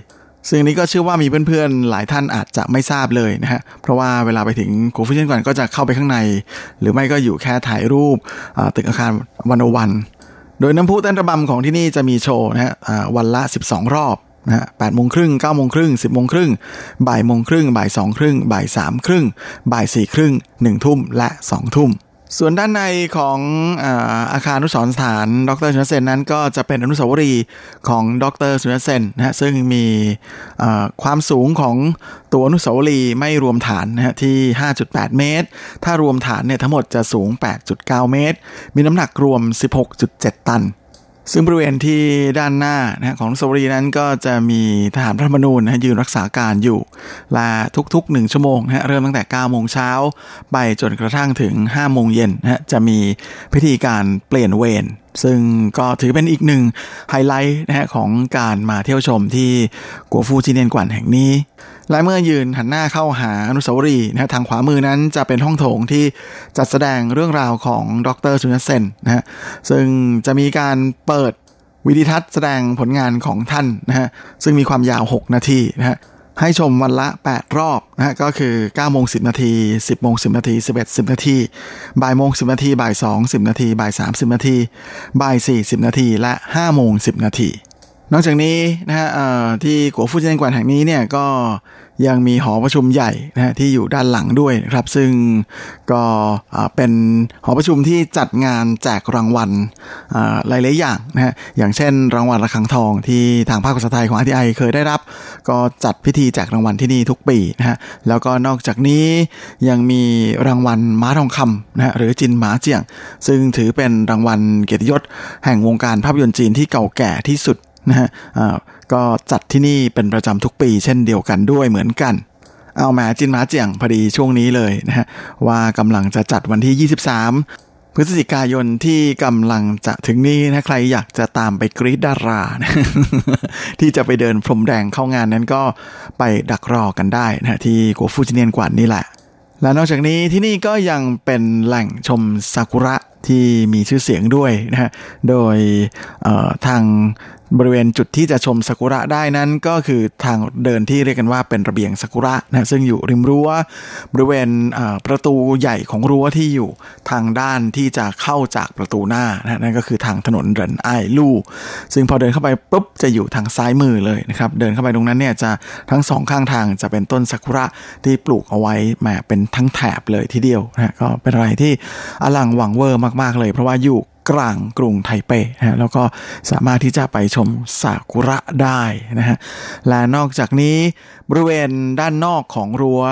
ซึ่งนี้ก็เชื่อว่ามีเพื่อนๆ หลายท่านอาจจะไม่ทราบเลยนะฮะ เพราะว่าเวลาไปถึงโคฟิชเชนก่อนก็จะเข้าไปข้างใน หรือไม่ก็อยู่แค่ถ่ายรูปตึกอาคารวันวัน โดยน้ำพุเต้นระบำของที่นี่จะมีโชว์นะฮะวันละ 12 รอบนะฮะแปดโมงครึ่งเก้าโมงครึ่งสิบโมงครึ่งบ่ายโมงครึ่งบ่ายสองครึ่งบ่ายสามครึ่งบ่ายสี่ครึ่งหนึ่งทุ่มและสองทุ่ม ส่วนด้านในของอาคารอนุสรสถาน ดรสุนเซนนั้นก็จะเป็นอนุสาวรีย์ของดรสุนเซนนะฮะซึ่งมีความสูงของตัวอนุสาวรีย์ไม่รวมฐานนะฮะที่ 5.8 เมตร ถ้ารวมฐานเนี่ยทั้งหมดจะสูง 8.9 เมตร มีน้ำหนักรวม 16.7 ตัน ซึ่งบริเวณที่ด้านหน้านะของสวรีนั้นก็จะมีทหารพระมนูญนะยืนรักษาการอยู่ละทุกๆหนึ่งชั่วโมงนะเริ่มตั้งแต่ 9 โมงเช้า ไปจนกระทั่งถึง 5 โมงเย็นนะจะมีพิธีการเปลี่ยนเวรซึ่งก็ถือเป็นอีกหนึ่งไฮไลท์นะฮะของการมาเที่ยวชมที่กัวฟูจีเนียนกวนแห่งนี้ และเมื่อยืนหันหน้าเข้าหาอนุสาวรีย์นะทางขวามือนั้นจะเป็นห้องโถงที่จัดแสดงเรื่องราวของดรสุนเซนนะฮะซึ่งจะมีการเปิดวิดีทัศน์แสดงผลงานของท่านนะฮะซึ่งมีความยาว 6 นาทีนะฮะให้ชมวันละ 8 รอบนะฮะก็คือ9โมง10 นาที 10โมง10 นาที 11 10 นาทีบ่ายโมง10 นาทีบ่าย2 10 นาทีบ่าย3 10 นาทีบ่าย4 10 นาทีและ5โมง10 นาที นอกจากนี้นะฮะที่กัวฟูเจียนกวนแห่งนี้เนี่ยก็ยังมีหอประชุมใหญ่นะฮะที่อยู่ด้านหลังด้วยนะครับ ซึ่งก็เป็นหอประชุมที่จัดงานแจกรางวัลหลายๆอย่างนะฮะอย่างเช่น รางวัลระฆังทองที่ทางภาคภาษาไทยของ RTI เคยได้รับ ก็จัดพิธีแจกรางวัลที่นี่ทุกปีนะฮะแล้วก็นอกจากนี้ยังมีรางวัลม้าทองคำนะฮะหรือจินหมาเจียง ซึ่งถือเป็นรางวัลเกียรติยศแห่งวงการภาพยนตร์จีนที่เก่าแก่ที่สุด นะฮะก็จัดที่นี่เป็นประจำทุกปีเช่นเดียวกันด้วยเหมือนกัน เอาแมาจินมาเจียงพอดีช่วงนี้เลยนะฮะว่ากำลังจะจัดวันที่ 23 พฤศจิกายนที่กำลังจะถึงนี้นะใครอยากจะตามไปกรีดดารานะที่จะไปเดินพรมแดงเข้างานนั้นก็ไปดักรอกันได้นะที่กัวฟูจิเนียนกวนนี่แหละและนอกจากนี้ที่นี่ก็ยังเป็นแหล่งชมซากุระที่มีชื่อเสียงด้วยนะฮะ โดยทาง บริเวณจุดที่จะชมซากุระได้นั้นก็คือทางเดินที่เรียกกันว่าเป็นระเบียงซากุระนะซึ่งอยู่ริมรั้วบริเวณประตูใหญ่ของรั้วที่อยู่ทางด้านที่จะเข้าจากประตูหน้านะนั่นก็คือทางถนนเรินไอลู่ซึ่งพอเดินเข้าไปปุ๊บจะอยู่ทางซ้ายมือเลยนะครับเดินเข้าไปตรงนั้นเนี่ยจะทั้งสองข้างทางจะเป็นต้นซากุระที่ปลูกเอาไว้แหมเป็นทั้งแถบเลยทีเดียวนะก็เป็นอะไรที่อลังหวังเวอร์มากๆเลย เพราะว่าอยู่ กลางกรุงไทเปนะแล้วก็สามารถที่จะไปชมซากุระได้นะฮะและนอกจากนี้บริเวณด้านนอกของรั้ว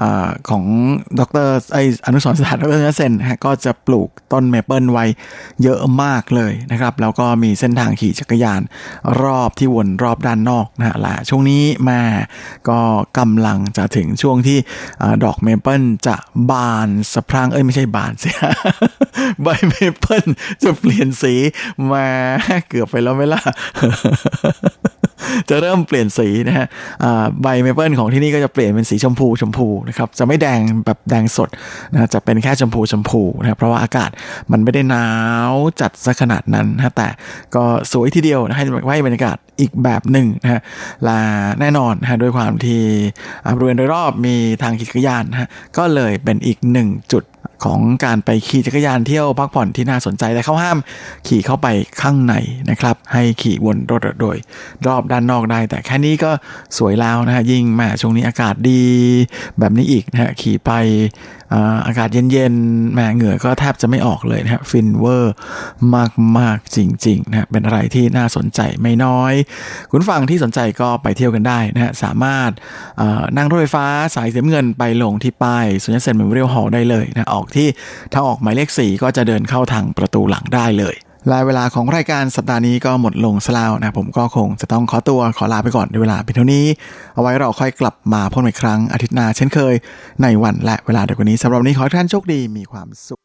ของดรไออนุสรณ์สถานดร.เซนฮะก็จะปลูกต้นเมเปิลไว้เยอะมากเลยนะครับ แล้วก็มีเส้นทางขี่จักรยานรอบที่วนรอบด้านนอกนะฮะและช่วงนี้มาก็กำลังจะถึงช่วงที่ดอกเมเปิลจะบานสะพรั่งเอ้ยไม่ใช่บานสิใบเมเปิลจะเปลี่ยนสีมาเกือบไปแล้วไหมล่ะ จะเริ่มเปลี่ยนสีนะฮะใบเมเปิลของที่นี่ก็จะเปลี่ยนเป็นสีชมพูชมพูนะครับ จะไม่แดงแบบแดงสดนะจะเป็นแค่ชมพูชมพูนะเพราะว่าอากาศมันไม่ได้หนาวจัดซะขนาดนั้นนะแต่ก็สวยทีเดียวนะให้ให้บรรยากาศอีกแบบหนึ่งนะฮะและแน่นอนนะด้วยความที่บริเวณโดยรอบมีทางขี่จักยานนะฮะก็เลยเป็นอีกหนึ่งจุด ของการไปขี่จักรยานเที่ยวพักผ่อนที่น่าสนใจแต่เขาห้ามขี่เข้าไปข้างในนะครับ ให้ขี่วนรถโดย รอบด้านนอกได้ แต่แค่นี้ก็สวยแล้วนะฮะยิ่งแม่ช่วงนี้อากาศดีแบบนี้อีกนะฮะขี่ไป อากาศเย็นๆแม่เหงื่อก็แทบจะไม่ออกเลยนะฮะฟินเวอร์มากๆจริงๆนะฮะเป็นอะไรที่น่าสนใจไม่น้อย คุณฟังที่สนใจก็ไปเที่ยวกันได้นะฮะสามารถนั่งรถไฟฟ้าสายเสียเงินไปลงที่ป้ายสุญญเซนเมมโมเรียลฮอลล์ได้เลยนะออกที่ถ้าออกหมายเลข 4 ก็จะเดินเข้าทางประตูหลังได้เลย และเวลาของรายการสัปดาห์นี้ก็หมดลงแล้วนะผมก็คงจะต้องขอตัวขอลาไปก่อนในเวลาเป็นเท่านี้ เอาไว้เราค่อยกลับมาพบกันอีกครั้งอาทิตย์หน้าเช่นเคย ในวันและเวลาเดียวกันนี้สำหรับวันนี้ขอให้ท่านโชคดีมีความสุข